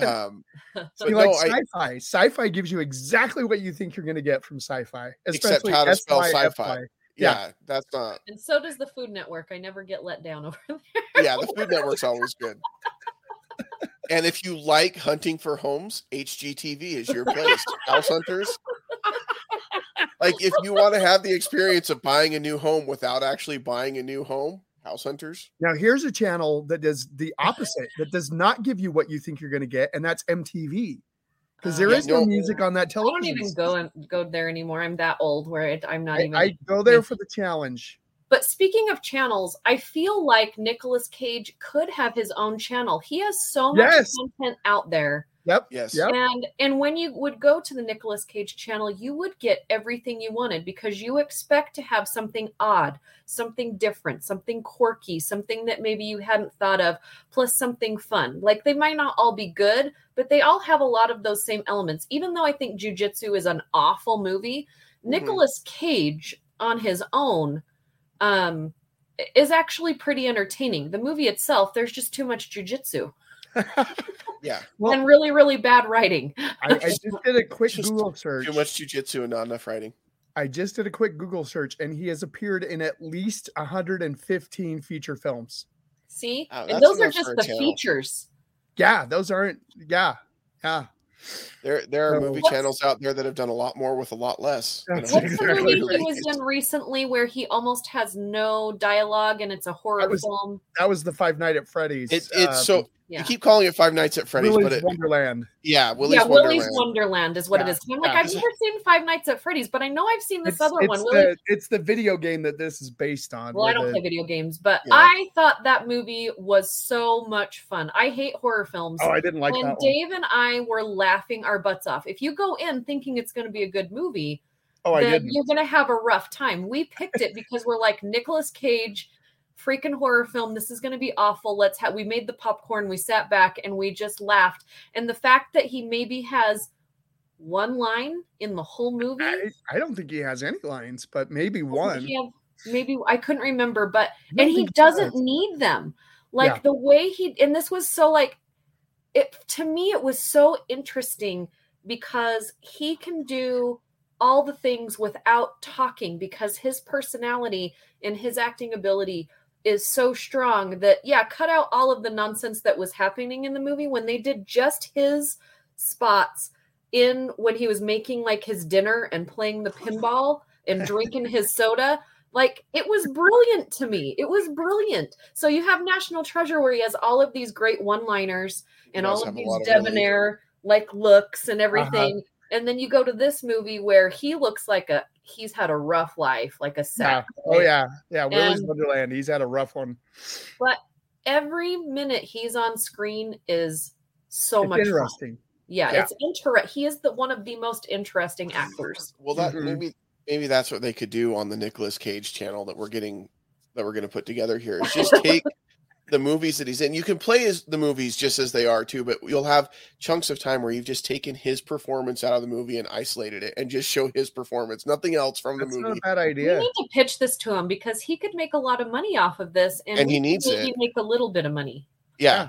um, *laughs* but you no, like sci-fi. Sci-fi gives you exactly what you think you're going to get from sci-fi, Except how to spell SYFY. sci-fi. yeah, that's not. And so does the Food Network. I never get let down *laughs* over there. Yeah, the Food Network's always good. And if you like hunting for homes, HGTV is your place. House hunters. Like if you want to have the experience of buying a new home without actually buying a new home, House Hunters. Now here's a channel that does the opposite, that does not give you what you think you're going to get, and that's MTV. Because there Uh, is no no. music on that television. I don't television. even go and go there anymore. I'm that old where it, I'm not I, even. I go there for the challenge. But speaking of channels, I feel like Nicolas Cage could have his own channel. He has so much Yes. content out there. Yep. Yes. Yep. And and when you would go to the Nicolas Cage channel, you would get everything you wanted because you expect to have something odd, something different, something quirky, something that maybe you hadn't thought of, plus something fun. Like they might not all be good, but they all have a lot of those same elements. Even though I think Jujitsu is an awful movie, Mhm. Nicolas Cage on his own um is actually pretty entertaining. The movie itself, there's just too much jujitsu *laughs* Yeah. Well- and really, really bad writing. I, I *laughs* just did a quick Just Google search. Too much jujitsu and not enough writing. I just did a quick Google search, and he has appeared in at least 115 feature films. See, Wow, and those are just the channel. features. Yeah, those aren't. Yeah, yeah. There, there are movie What's- channels out there that have done a lot more with a lot less. and That's What's the movie really he was in recently where he almost has no dialogue and it's a horror was- film? That was the Five Night at Freddy's. It, it's uh, so Yeah. you keep calling it Five Nights at Freddy's, Willy's but it, Wonderland. yeah, Willy's yeah, Wonderland. Willy's Wonderland is what Yeah, it is. I'm like, yeah. I've never seen Five Nights at Freddy's, but I know I've seen this It's, other it's one. Willy- the, it's the video game that this is based on. well, I don't the- play video games, but Yeah. I thought that movie was so much fun. I hate horror films. Oh, I didn't like and that one. Dave and I were laughing our butts off. If you go in thinking it's going to be a good movie, Oh, I didn't. you're going to have a rough time. We picked it because we're like Nicolas Cage, freaking horror film. This is going to be awful. Let's have. We made the popcorn. We sat back and we just laughed. And the fact that he maybe has one line in the whole movie. I, I don't think he has any lines, but maybe one. have- maybe I couldn't remember, but and he doesn't does. need them. Like Yeah. the way he and this was so like it to me it was so interesting because he can do all the things without talking because his personality and his acting ability is so strong that yeah cut out all of the nonsense that was happening in the movie when they did just his spots in when he was making like his dinner and playing the pinball and drinking his *laughs* soda. Like it was brilliant to me. It was brilliant. So you have national treasure where he has all of these great one liners and all of these of debonair like looks and Uh-huh. Everything and then you go to this movie where he looks like a he's had a rough life like a Yeah. sack Oh yeah, yeah. Willy's Wonderland. He's had a rough one. but every minute he's on screen is so it's much fun. interesting. yeah, Yeah. it's interesting he is the one of the most interesting actors Well, that Mhm. maybe maybe that's what they could do on the Nicolas Cage channel that we're getting that we're going to put together here. Is just *laughs* take the movies that he's in. You can play as the movies just as they are too, but you'll have chunks of time where you've just taken his performance out of the movie and isolated it and just show his performance, nothing else from the That's not a movie. bad we need to pitch this to him because he could make a lot of money off of this and, And he could needs maybe it. make a little bit of money Yeah,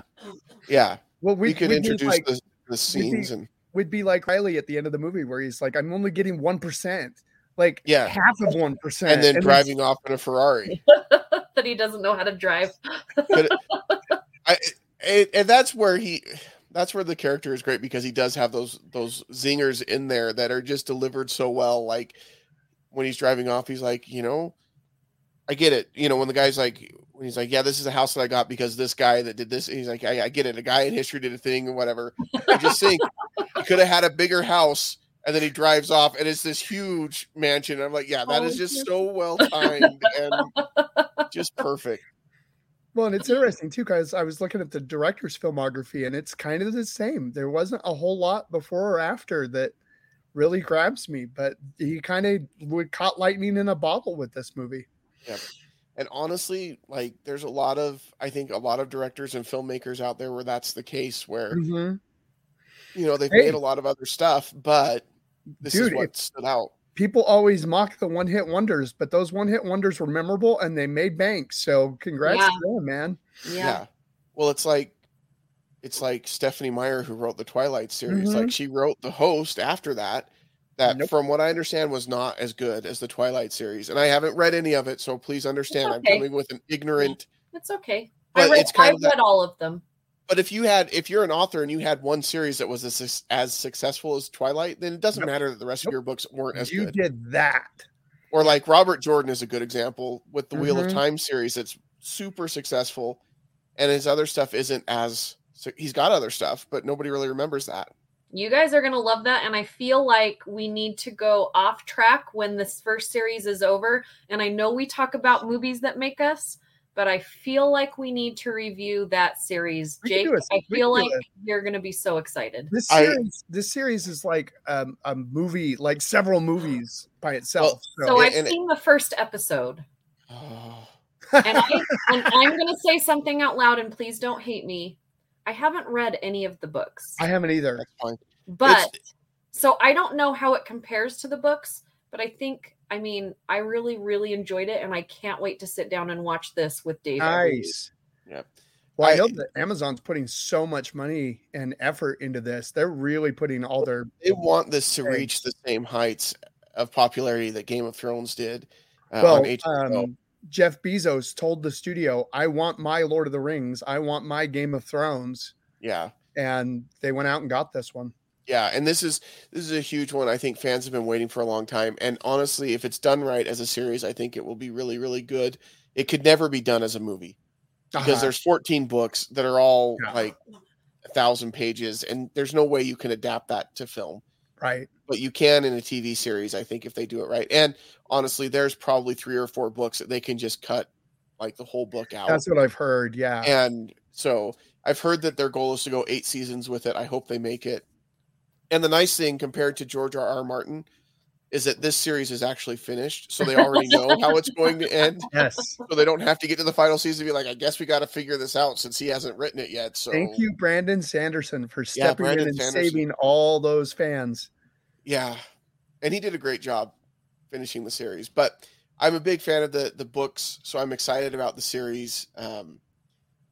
yeah. Well, we We, could we'd introduce like, the, the scenes and we'd be like Riley at the end of the movie, where he's like, "I'm only getting one percent, like Yeah. half of one percent, and then driving off in a Ferrari. *laughs* that he doesn't know how to drive. *laughs* I, and, and that's where he that's where the character is great because he does have those those zingers in there that are just delivered so well. Like when he's driving off he's like you know i get it. You know when the guy's like when he's like yeah this is a house that i got because this guy that did this. And he's like I, I get it. A guy in history did a thing or whatever. I just *laughs* think he could have had a bigger house and then he drives off and it's this huge mansion. I'm like yeah that Oh, is just so well *laughs* timed and just perfect Well, and it's interesting too because I was looking at the director's filmography, and it's kind of the same. There wasn't a whole lot before or after that really grabs me, but he kind of caught lightning in a bottle with this movie. Yeah. And honestly, like there's a lot of I think a lot of directors and filmmakers out there where that's the case where Mm-hmm. you know they've Hey. made a lot of other stuff, but this Dude, is what if- stood out. People always mock the one hit wonders, but those one hit wonders were memorable and they made bank. So congrats Yeah. to them, man. Yeah. Yeah. Well, it's like it's like Stephenie Meyer who wrote the Twilight series. Mhm. Like she wrote the host after that. That, Nope. from what I understand, was not as good as the Twilight series, and I haven't read any of it, so please understand I'm coming with an ignorant. It's okay. But I read, it's kind I've of that- read all of them. But if you had, if you're an author and you had one series that was as, as successful as Twilight, then it doesn't Nope. matter that the rest Nope. of your books weren't as good. You good. did that. Or like Robert Jordan is a good example with the Wheel of Mhm. Time series. It's super successful, and his other stuff isn't as. So he's got other stuff, but nobody really remembers that. You guys are going to love that. And I feel like we need to go off track when this first series is over. And I know we talk about movies that make us, but I feel like we need to review that series. We can Jake, do a- I feel can do like you're going to be so excited. This I- series, this series is like um, a movie, like several movies by itself. So so, Yeah, I've and it- seen the first episode. Oh, *laughs* And, I, and I'm going to say something out loud, and please don't hate me. I haven't read any of the books. I haven't either. that's fine. But so I don't know how it compares to the books, but I think I mean I really really enjoyed it and I can't wait to sit down and watch this with Dave. Nice. Yep. Well, I, I- know that Amazon's putting so much money and effort into this. They're really putting all their They want this to reach the same heights of popularity that Game of Thrones did uh, well. on HBO. Um, Jeff Bezos told the studio, "I want my Lord of the Rings. I want my Game of Thrones," yeah, and they went out and got this one. Yeah, and this is this is a huge one. I think fans have been waiting for a long time. And honestly, if it's done right as a series, I think it will be really, really good. It could never be done as a movie because Uh-huh. there's 14 books that are all Yeah. like a thousand pages, and there's no way you can adapt that to film. right. but you can in a TV series, I think, if they do it right. And honestly, there's probably three or four books that they can just cut like the whole book out. That's what I've heard. Yeah. and so I've heard that their goal is to go eight seasons with it. I hope they make it. And the nice thing compared to George R. R. Martin is that this series is actually finished, so they already know *laughs* how it's going to end. yes. So they don't have to get to the final season and be like, I guess we got to figure this out since he hasn't written it yet. So Thank you, Brandon Sanderson, for stepping Brandon in and Sanderson. saving all those fans. Yeah, and he did a great job finishing the series. But I'm a big fan of the the books, so I'm excited about the series. Um,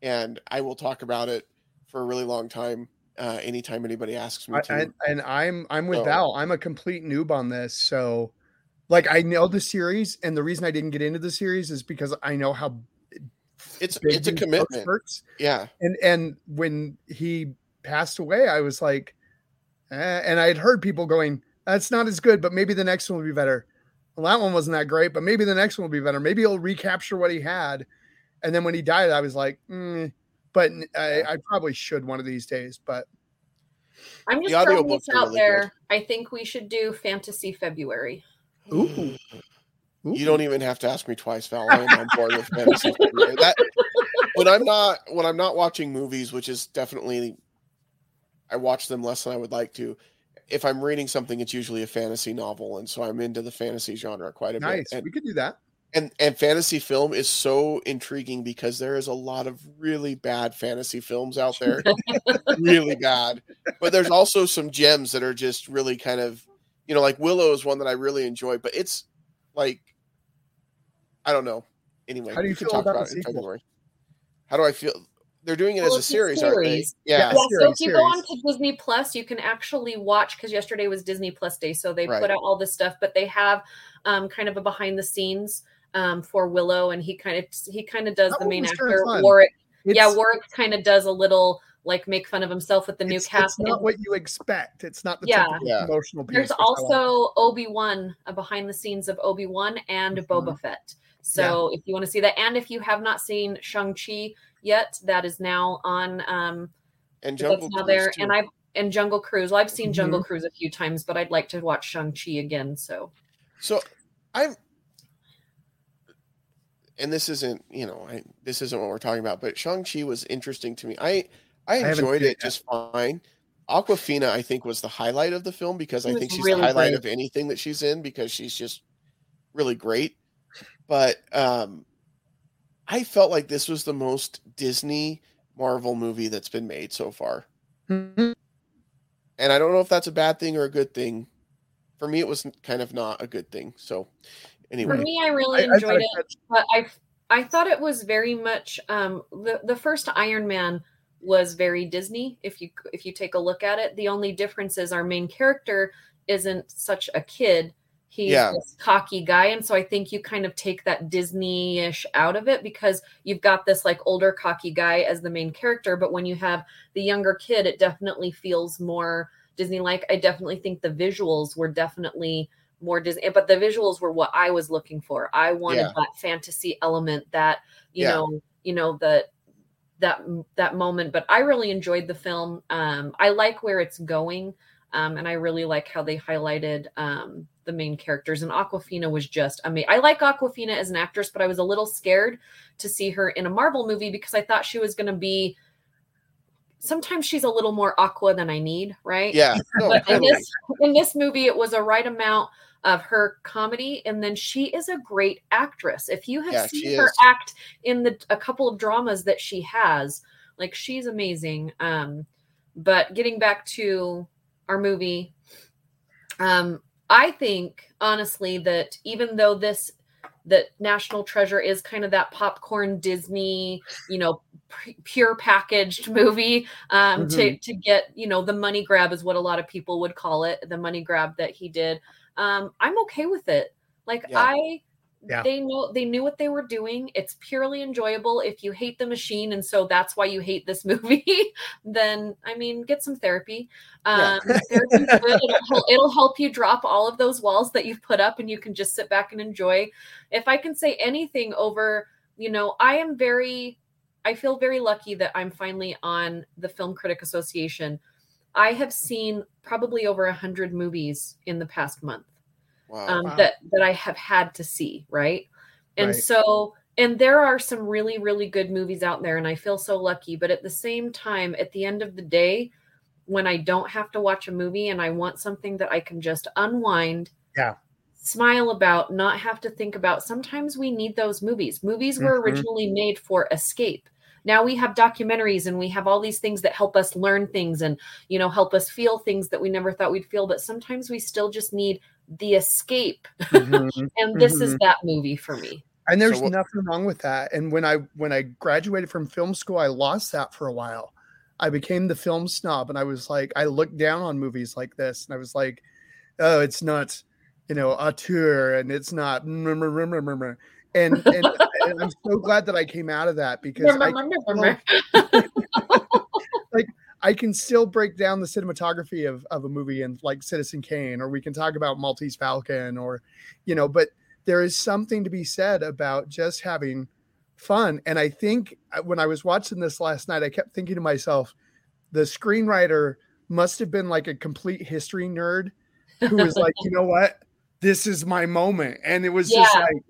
and I will talk about it for a really long time. Uh, anytime anybody asks me I, to. and, and I'm I'm with So- Val. I'm a complete noob on this. So, like, I know the series, and the reason I didn't get into the series is because I know how it's it's a commitment. works. Yeah, And and when he passed away, I was like, eh, and I had heard people going, "That's not as good, but maybe the next one will be better." Well, that one wasn't that great, but maybe the next one will be better. Maybe he'll recapture what he had. And then when he died, I was like, mm, but I, I probably should one of these days. But I'm just The throwing this out really there. I think we should do Fantasy February. Ooh. you don't even have to ask me twice, Val. I am on board with fantasy. that when I'm not when I'm not watching movies, which is definitely I watch them less than I would like to. If I'm reading something, it's usually a fantasy novel, and so I'm into the fantasy genre quite a nice. bit. And, we could do that. And and fantasy film is so intriguing because there is a lot of really bad fantasy films out there, *laughs* really bad. But there's also some gems that are just really kind of, you know, like Willow is one that I really enjoy, but it's like, I don't know. Anyway, How do you feel talk about the it? February. How do I feel? They're doing it Well, as a it's a series, aren't they? Yeah. Yeah. Yeah, so series, if you go on to Disney Plus, you can actually watch because yesterday was Disney Plus Day, so they Right. put out all this stuff, but they have um, kind of a behind the scenes um, for Willow, and he kind of he kind of does That the main was kinda actor fun. Warwick. yeah, It's- Warwick kind of does a little like make fun of himself with the new cast. It's not and what you expect. It's not the Yeah. typical Yeah. emotional piece. There's which I like. also Obi Wan, a behind the scenes of Obi Wan and Mhm. Boba Fett. So if you want to see that, and if you have not seen Shang Chi yet, that is now on. Um, And that's Jungle now Cruise, there, too. and I and Jungle Cruise. Well, I've seen Mm-hmm. Jungle Cruise a few times, but I'd like to watch Shang Chi again. So So I'm and this isn't you know I, this isn't what we're talking about, but Shang Chi was interesting to me. I I enjoyed seen it it just fine. Awkwafina, I think, was the highlight of the film because She I think she's really the highlight great. of anything that she's in because she's just really great. But um, I felt like this was the most Disney Marvel movie that's been made so far. Mhm. And I don't know if that's a bad thing or a good thing. For me, it was kind of not a good thing. So, For me, I really I- I enjoyed it it, but I I thought it was very much um, the the first Iron Man was very Disney. If you if you take a look at it, the only difference is our main character isn't such a kid. He's Yeah. this cocky guy, and so I think you kind of take that Disney-ish out of it because you've got this like older cocky guy as the main character, but when you have the younger kid, it definitely feels more Disney-like. I definitely think the visuals were definitely more Disney, but the visuals were what I was looking for. I wanted Yeah. that fantasy element, that you Yeah. know, you know that that that moment. But I really enjoyed the film. Um, I like where it's going, um, and I really like how they highlighted um, the main characters. And Awkwafina was just amazing. I like Awkwafina as an actress, but I was a little scared to see her in a Marvel movie because I thought she was going to be. Sometimes she's a little more aqua than I need, right? yeah, no, *laughs* but in this in this movie it was a right amount of her comedy and then she is a great actress if you have Yeah, seen her is. act in the a couple of dramas that she has like she's amazing um but getting back to our movie um i think honestly that even though this that national treasure is kind of that popcorn disney you know p- pure packaged movie um to Mm-hmm. to get you know the money grab is what a lot of people would call it the money grab that he did um i'm okay with it like Yeah. i Yeah. they know they knew what they were doing. It's purely enjoyable. If you hate the machine and so that's why you hate this *laughs* movie then i mean get some therapy. Um good. It'll, *laughs* it'll help you drop all of those walls that you've put up and you can just sit back and enjoy. If i can say anything over you know i am very i feel very lucky that i'm finally on the film critic association. I have seen probably over a hundred movies in the past month wow. um, Wow. that that I have had to see, right? And Right. so, and there are some really, really good movies out there, and I feel so lucky. But at the same time, at the end of the day, when I don't have to watch a movie and I want something that I can just unwind, Yeah. smile about, not have to think about, sometimes we need those movies. Movies were Mhm. originally made for escape. Now we have documentaries and we have all these things that help us learn things and you know help us feel things that we never thought we'd feel but sometimes we still just need the escape. Mhm. *laughs* and this is mm-hmm. that movie for me. And there's So what- nothing wrong with that. And when i when i graduated from film school i lost that for a while. I became the film snob and i was like i looked down on movies like this and i was like oh it's not you know auteur and it's not mm, mm, mm, and and, *laughs* and, and i'm so glad that i came out of that because I, *laughs* I can still break down the cinematography of, of a movie and like Citizen Kane, or we can talk about Maltese Falcon, or you know, but there is something to be said about just having fun. And I think uh, when I was watching this last night, I kept thinking to myself, the screenwriter must have been like a complete history nerd who was like, you know what? This is my moment. And it was just like,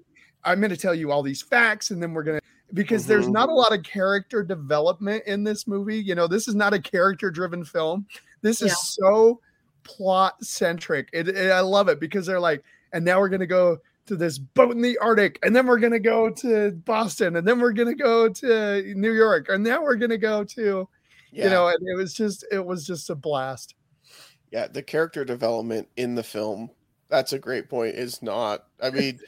I'm going to tell you all these facts and then we're going to, because there's Mhm. not a lot of character development in this movie. You know, this is not a character driven film. This is Yeah. so plot centric. It, it- I love it because they're like, and now we're going to go to this boat in the Arctic, and then we're going to go to Boston, and then we're going to go to New York, and now we're going to go to, yeah. you know, and it was just, it was just a blast. yeah the character development in the film that's a great point is not i mean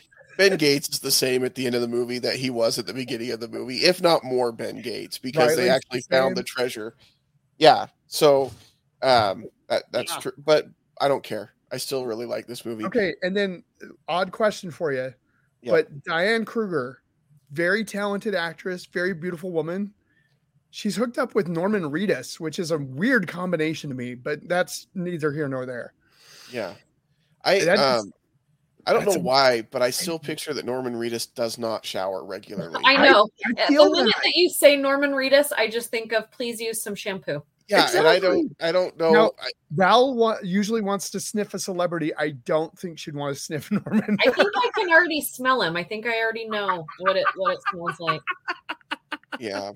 ben gates is the same at the end of the movie that he was at the beginning of the movie if not more ben gates because they actually the found the treasure yeah so um that, that's Yeah. true but i don't care i still really like this movie Okay, and then uh, odd question for you, Yep. but Diane Kruger, very talented actress, very beautiful woman. She's hooked up with Norman Reedus, which is a weird combination to me, but that's neither here nor there. yeah i That just- um i don't that's know a- why but i still picture that norman reedus does not shower regularly i know I the feel minute that. that you say norman reedus i just think of please use some shampoo Yeah, and I don't, I don't know. Now- I, Val wa- usually wants to sniff a celebrity. I don't think she'd want to sniff *laughs* Norman. I think I can already smell him. I think I already know what it what it smells like. yeah.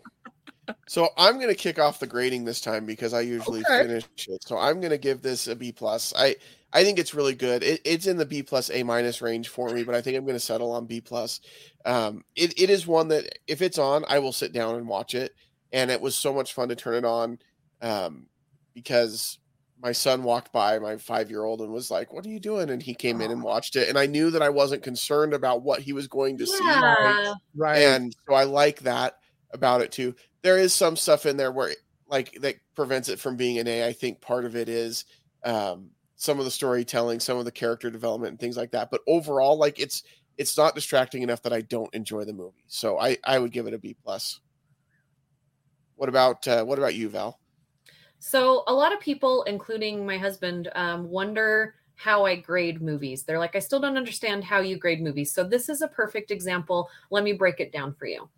So I'm gonna kick off the grading this time because I usually Okay. finish it. So I'm gonna give this a B plus. I I think it's really good. It, it's in the B plus A minus range for me, but I think I'm gonna settle on B plus. Um, it it is one that if it's on, I will sit down and watch it. And it was so much fun to turn it on, um, because my son walked by my five year old and was like, "What are you doing?" And he came in and watched it, and I knew that I wasn't concerned about what he was going to see Yeah. right. and so I like that about it too. There is some stuff in there where like that prevents it from being an A. I think part of it is um, some of the storytelling, some of the character development, and things like that. But overall, like it's it's not distracting enough that I don't enjoy the movie. So I I would give it a B plus. What about uh, what about you, Val? So a lot of people, including my husband, um, wonder how I grade movies. They're like, I still don't understand how you grade movies. So this is a perfect example. Let me break it down for you.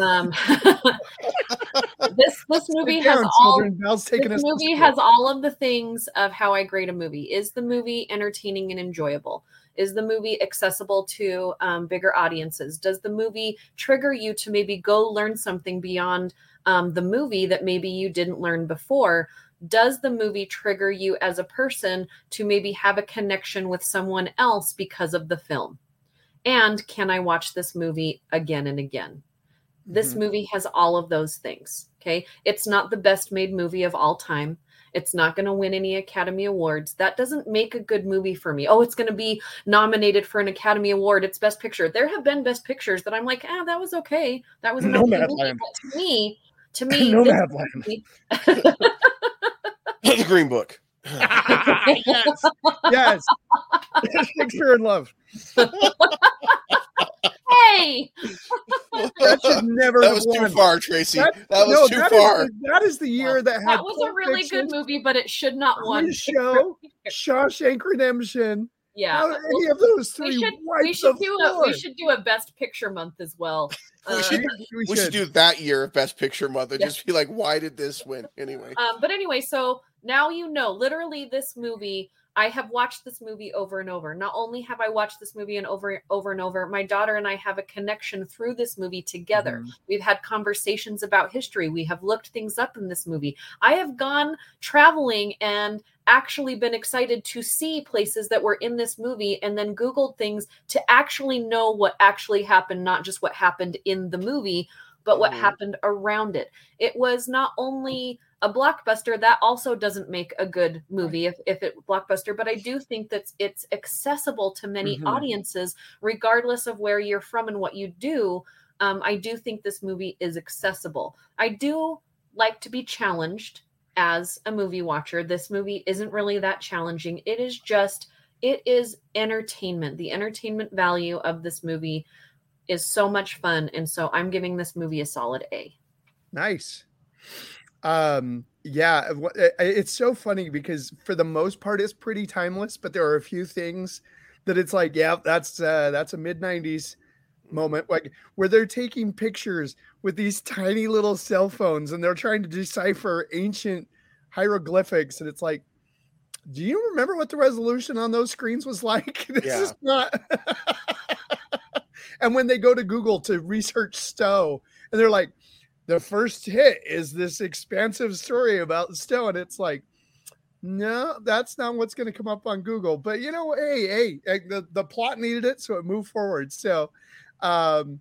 Um, *laughs* this this movie has all children. Val's taking this movie has all of the things of how I grade a movie. Is the movie entertaining and enjoyable? Is the movie accessible to um, bigger audiences? Does the movie trigger you to maybe go learn something beyond um, the movie that maybe you didn't learn before? Does the movie trigger you as a person to maybe have a connection with someone else because of the film? And can I watch this movie again and again? This Mhm. movie has all of those things. Okay. It's not the best made movie of all time. It's not going to win any Academy Awards. That doesn't make a good movie for me. Oh, it's going to be nominated for an Academy Award. It's Best Picture. There have been Best Pictures that I'm like, ah, that was okay. That was *laughs* okay movie. But to me, to *laughs* me, no movie- *laughs* *laughs* the Green Book. *laughs* yes, yes. Shakespeare in love. *laughs* hey, That should never that have was won. too far, Tracy. That- That, was no, too that is far. the- that is the year that had that was a really Fiction, good movie, but it should not won. Show, Shawshank Redemption. Yeah, How any of those three we should we should the do a we should do a Best Picture month as well. We Uh, should- We We should do that year of Best Picture month and Yeah. just be like, why did this win anyway? Um, but anyway, so now you know, literally, this movie. I have watched this movie over and over. Not only have I watched this movie and over over and over, my daughter and I have a connection through this movie together. Mhm. We've had conversations about history. We have looked things up in this movie. I have gone traveling and actually been excited to see places that were in this movie and then Googled things to actually know what actually happened, not just what happened in the movie, but what Mhm. happened around it. It was not only a blockbuster that also doesn't make a good movie if, if it blockbuster but i do think that it's accessible to many Mhm. audiences regardless of where you're from and what you do. Um, i do think this movie is accessible. I do like to be challenged as a movie watcher. This movie isn't really that challenging. It is just it is entertainment. The entertainment value of this movie is so much fun and so i'm giving this movie a solid a. Nice. Um, yeah, it's so funny because for the most part, it's pretty timeless, but there are a few things that it's like, yeah, that's uh, that's a mid '90s moment, like where they're taking pictures with these *laughs* tiny little cell phones and they're trying to decipher ancient hieroglyphics, and it's like, do you remember what the resolution on those screens was *laughs* like? *laughs* this Yeah. is not. and when they go to Google to research Stowe, and they're like, the first hit is this expansive story about Stowe, and it's like, no, that's not what's going to come up on Google. But you know, hey, hey, the, the plot needed it, so it moved forward. So, um,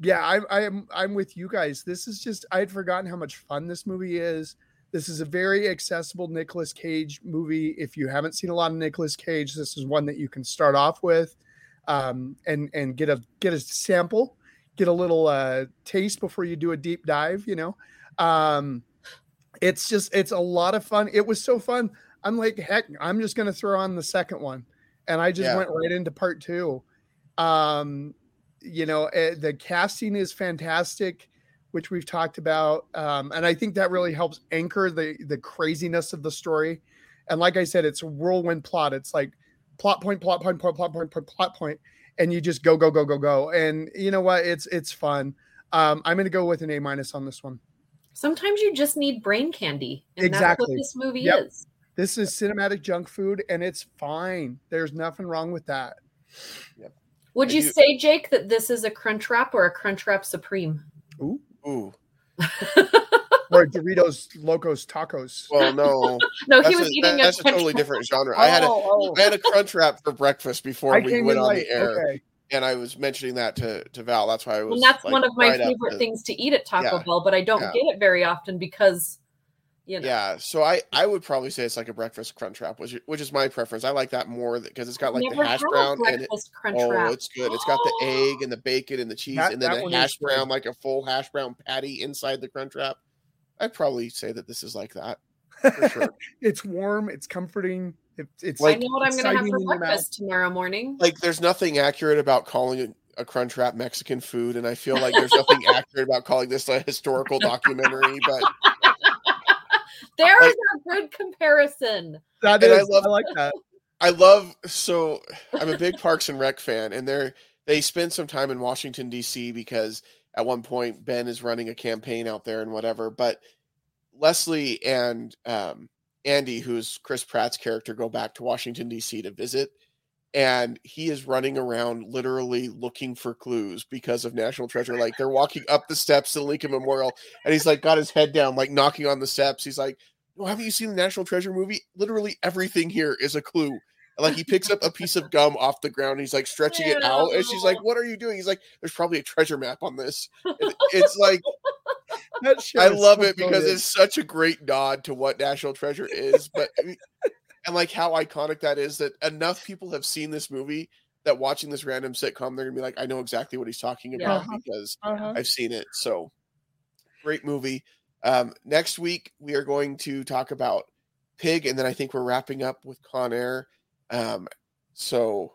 yeah, I, I am I'm with you guys. This is just I had forgotten how much fun this movie is. This is a very accessible Nicolas Cage movie. If you haven't seen a lot of Nicolas Cage, this is one that you can start off with, um, and and get a get a sample, get a little uh, taste before you do a deep dive. You know, um, it's just it's a lot of fun. It was so fun. I'm like, heck, I'm just gonna throw on the second one, and I just Yeah. went right into part two. Um, you know, eh, the casting is fantastic, which we've talked about, um, and I think that really helps anchor the the craziness of the story. And like I said, it's a whirlwind plot. It's like plot point, plot point, plot point, plot point, plot point, and you just go, go, go, go, go. And you know what? It's it's fun. Um, I'm going to go with an A minus on this one. Sometimes you just need brain candy. And that's what Exactly. this movie Yep. is. This is cinematic junk food, and it's fine. There's nothing wrong with that. Would I you do- say, Jake, that this is a Crunch Wrap or a Crunch Wrap Supreme? Ooh. *laughs* Or Doritos Locos Tacos. Well, no. *laughs* No, he was a, eating that- a that's a totally Wrap. different genre. I had a Oh, oh. I had a crunch wrap for breakfast before I we went on late. the air, Okay. and I was mentioning that to to Val. That's why I was. And that's like, one of my right favorite to- things to eat at Taco Yeah. Bell, but I don't Yeah. get it very often because, you know, Yeah, so I I would probably say it's like a breakfast crunch wrap, which which is my preference. I like that more because it's got like never the hash brown and it, oh, Wrap. it's good. It's got the egg and the bacon and the cheese, That- and then that a one is hash good. brown, like a full hash brown patty inside the crunch wrap. I'd probably say that this is like that for sure. *laughs* It's warm. It's comforting. It, it's like, I know what I'm going to have for in your mouth. breakfast tomorrow morning. like there's nothing accurate about calling it a crunch wrap Mexican food, and I feel like there's nothing *laughs* accurate about calling this a historical documentary. But *laughs* There like- a good comparison. That And I is, I, love- like that. I love so I'm a big Parks and Rec fan, and they're they spend some time in Washington D.C. because at one point Ben is running a campaign out there and whatever. But Leslie and um, Andy, who's Chris Pratt's character, go back to Washington D.C. to visit, and he is running around literally looking for clues because of National Treasure. Like they're walking up the steps to the Lincoln Memorial, and he's like got his head down, like knocking on the steps. He's like, "No, haven't you seen the National Treasure movie? Literally everything here is a clue." Like he picks up a piece of gum off the ground, he's like stretching it out, and she's like, "What are you doing?" He's like, "There's probably a treasure map on this." It- It's like *laughs* That I love it because it's such a great nod to what National Treasure is, but and like how iconic that is that enough people have seen this movie that watching this random sitcom, they're gonna be like, I know exactly what he's talking about Yeah. because Uh-huh. I've seen it. So great movie. Um, next week we are going to talk about Pig, and then I think we're wrapping up with Con Air. Um, so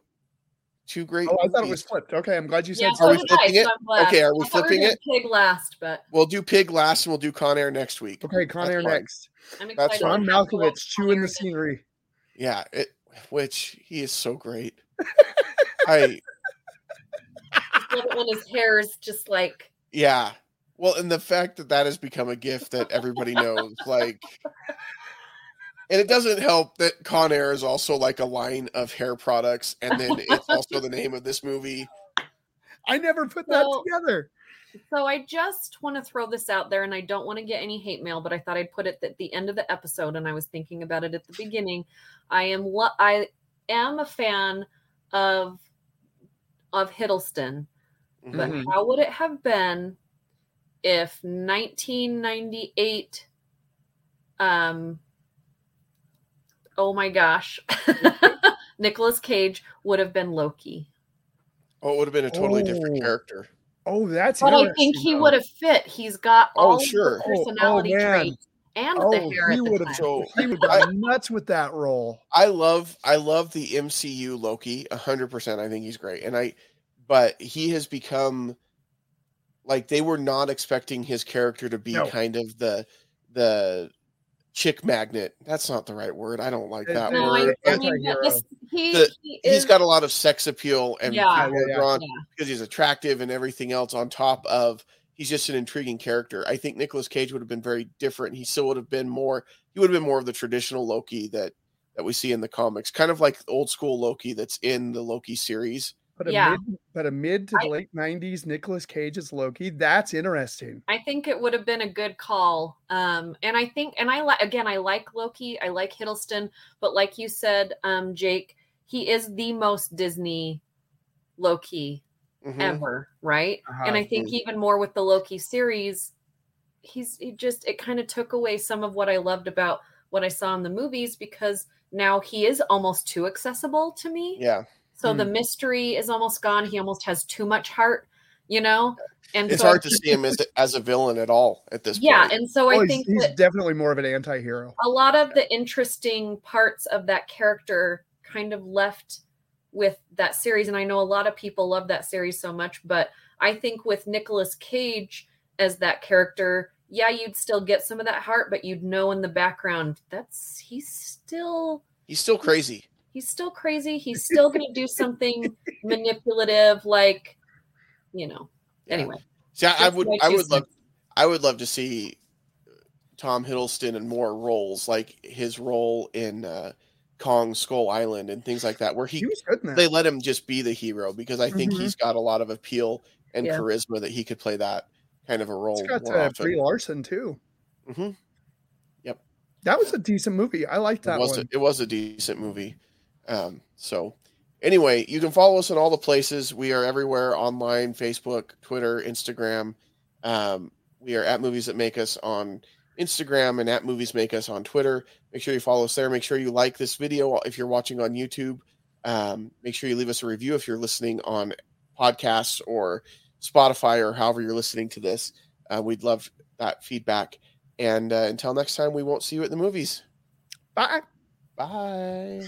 two great. Oh, I thought it was flipped. Okay, I'm glad you Yeah, said so Are we flipping it? Okay, are we I thought we flipping it? Pig last, but We'll do Pig last, and we'll do Con Air next week. Okay, Con That's Air fine. next. I'm That's excited. fine. John to have to watch Malkovich chewing the Con Air. scenery. Yeah, it, which he is so great. *laughs* I I love when his hair is just like yeah. Well, and the fact that that has become a gift that everybody knows, like, and it doesn't help that Con Air is also like a line of hair products, and then it's also the name of this movie. *laughs* I never put that So- together. So I just want to throw this out there, and I don't want to get any hate mail, but I thought I'd put it at the end of the episode, and I was thinking about it at the beginning. I am lo- I am a fan of of Hiddleston, but Mhm. how would it have been if 1998? Um. Oh my gosh, *laughs* Nicolas Cage would have been Loki. Oh, it would have been a totally different Oh. character. Oh, that's But I interesting, think he would have fit. He's got Oh, all sure. of Oh, oh the oh, personality traits and Oh, the hair he at the would have time. So He would I- go nuts with that role. I love I love the MCU Loki hundred percent. I think he's great, and I, but he has become like they were not expecting his character to be No. kind of the the chick magnet. That's not the right word. I don't like that no, word. I but mean, but Anti-hero. this, he, The- he he's is, got a lot of sex appeal and Yeah. Yeah, yeah, drawn yeah. because he's attractive and everything else on top of he's just an intriguing character. I think Nicolas Cage would have been very different. He still would have been more he would have been more of the traditional Loki that that we see in the comics, kind of like old school Loki that's in the Loki series. But a Yeah. mid, but a mid to I- late '90s Nicolas Cage as Loki. That's interesting. I think it would have been a good call. Um, and I think, and I like again, I like Loki, I like Hiddleston, but like you said, um, Jake, he is the most Disney Loki Mhm. ever, right? Uh-huh. And I think even more with the Loki series, he's he just it kind of took away some of what I loved about what I saw in the movies because now he is almost too accessible to me. Yeah. So Hmm. the mystery is almost gone. He almost has too much heart, you know? And It's so hard to see him as as a villain at all at this Yeah, point. Yeah, and so Oh, I he's, think he's that definitely more of an anti-hero. a lot of the interesting parts of that character kind of left with that series and I know a lot of people love that series so much but I think with Nicolas Cage as that character yeah you'd still get some of that heart but you'd know in the background that's he's still He's still crazy. He's still crazy he's still going to do something *laughs* manipulative like you know Yeah. anyway See, I, I would I would love I would love to see Tom Hiddleston in more roles, like his role in uh, Kong Skull Island and things like that, where he, He was good they let him just be the hero because I think Mhm. he's got a lot of appeal and Yeah. charisma that he could play that kind of a role It's got more uh, often. Brie Larson too. Mhm. That was a decent movie. I liked that it was one. A, it was a decent movie. Um, so anyway, you can follow us in all the places. We are everywhere online: Facebook, Twitter, Instagram. Um, we are at Movies That Make Us on Instagram and at Movies Make Us on Twitter. Make sure you follow us there. Make sure you like this video if you're watching on YouTube. Um, make sure you leave us a review if you're listening on podcasts or Spotify or however you're listening to this. Uh, we'd love that feedback. And uh, until next time, we won't see you at the movies. Bye. Bye.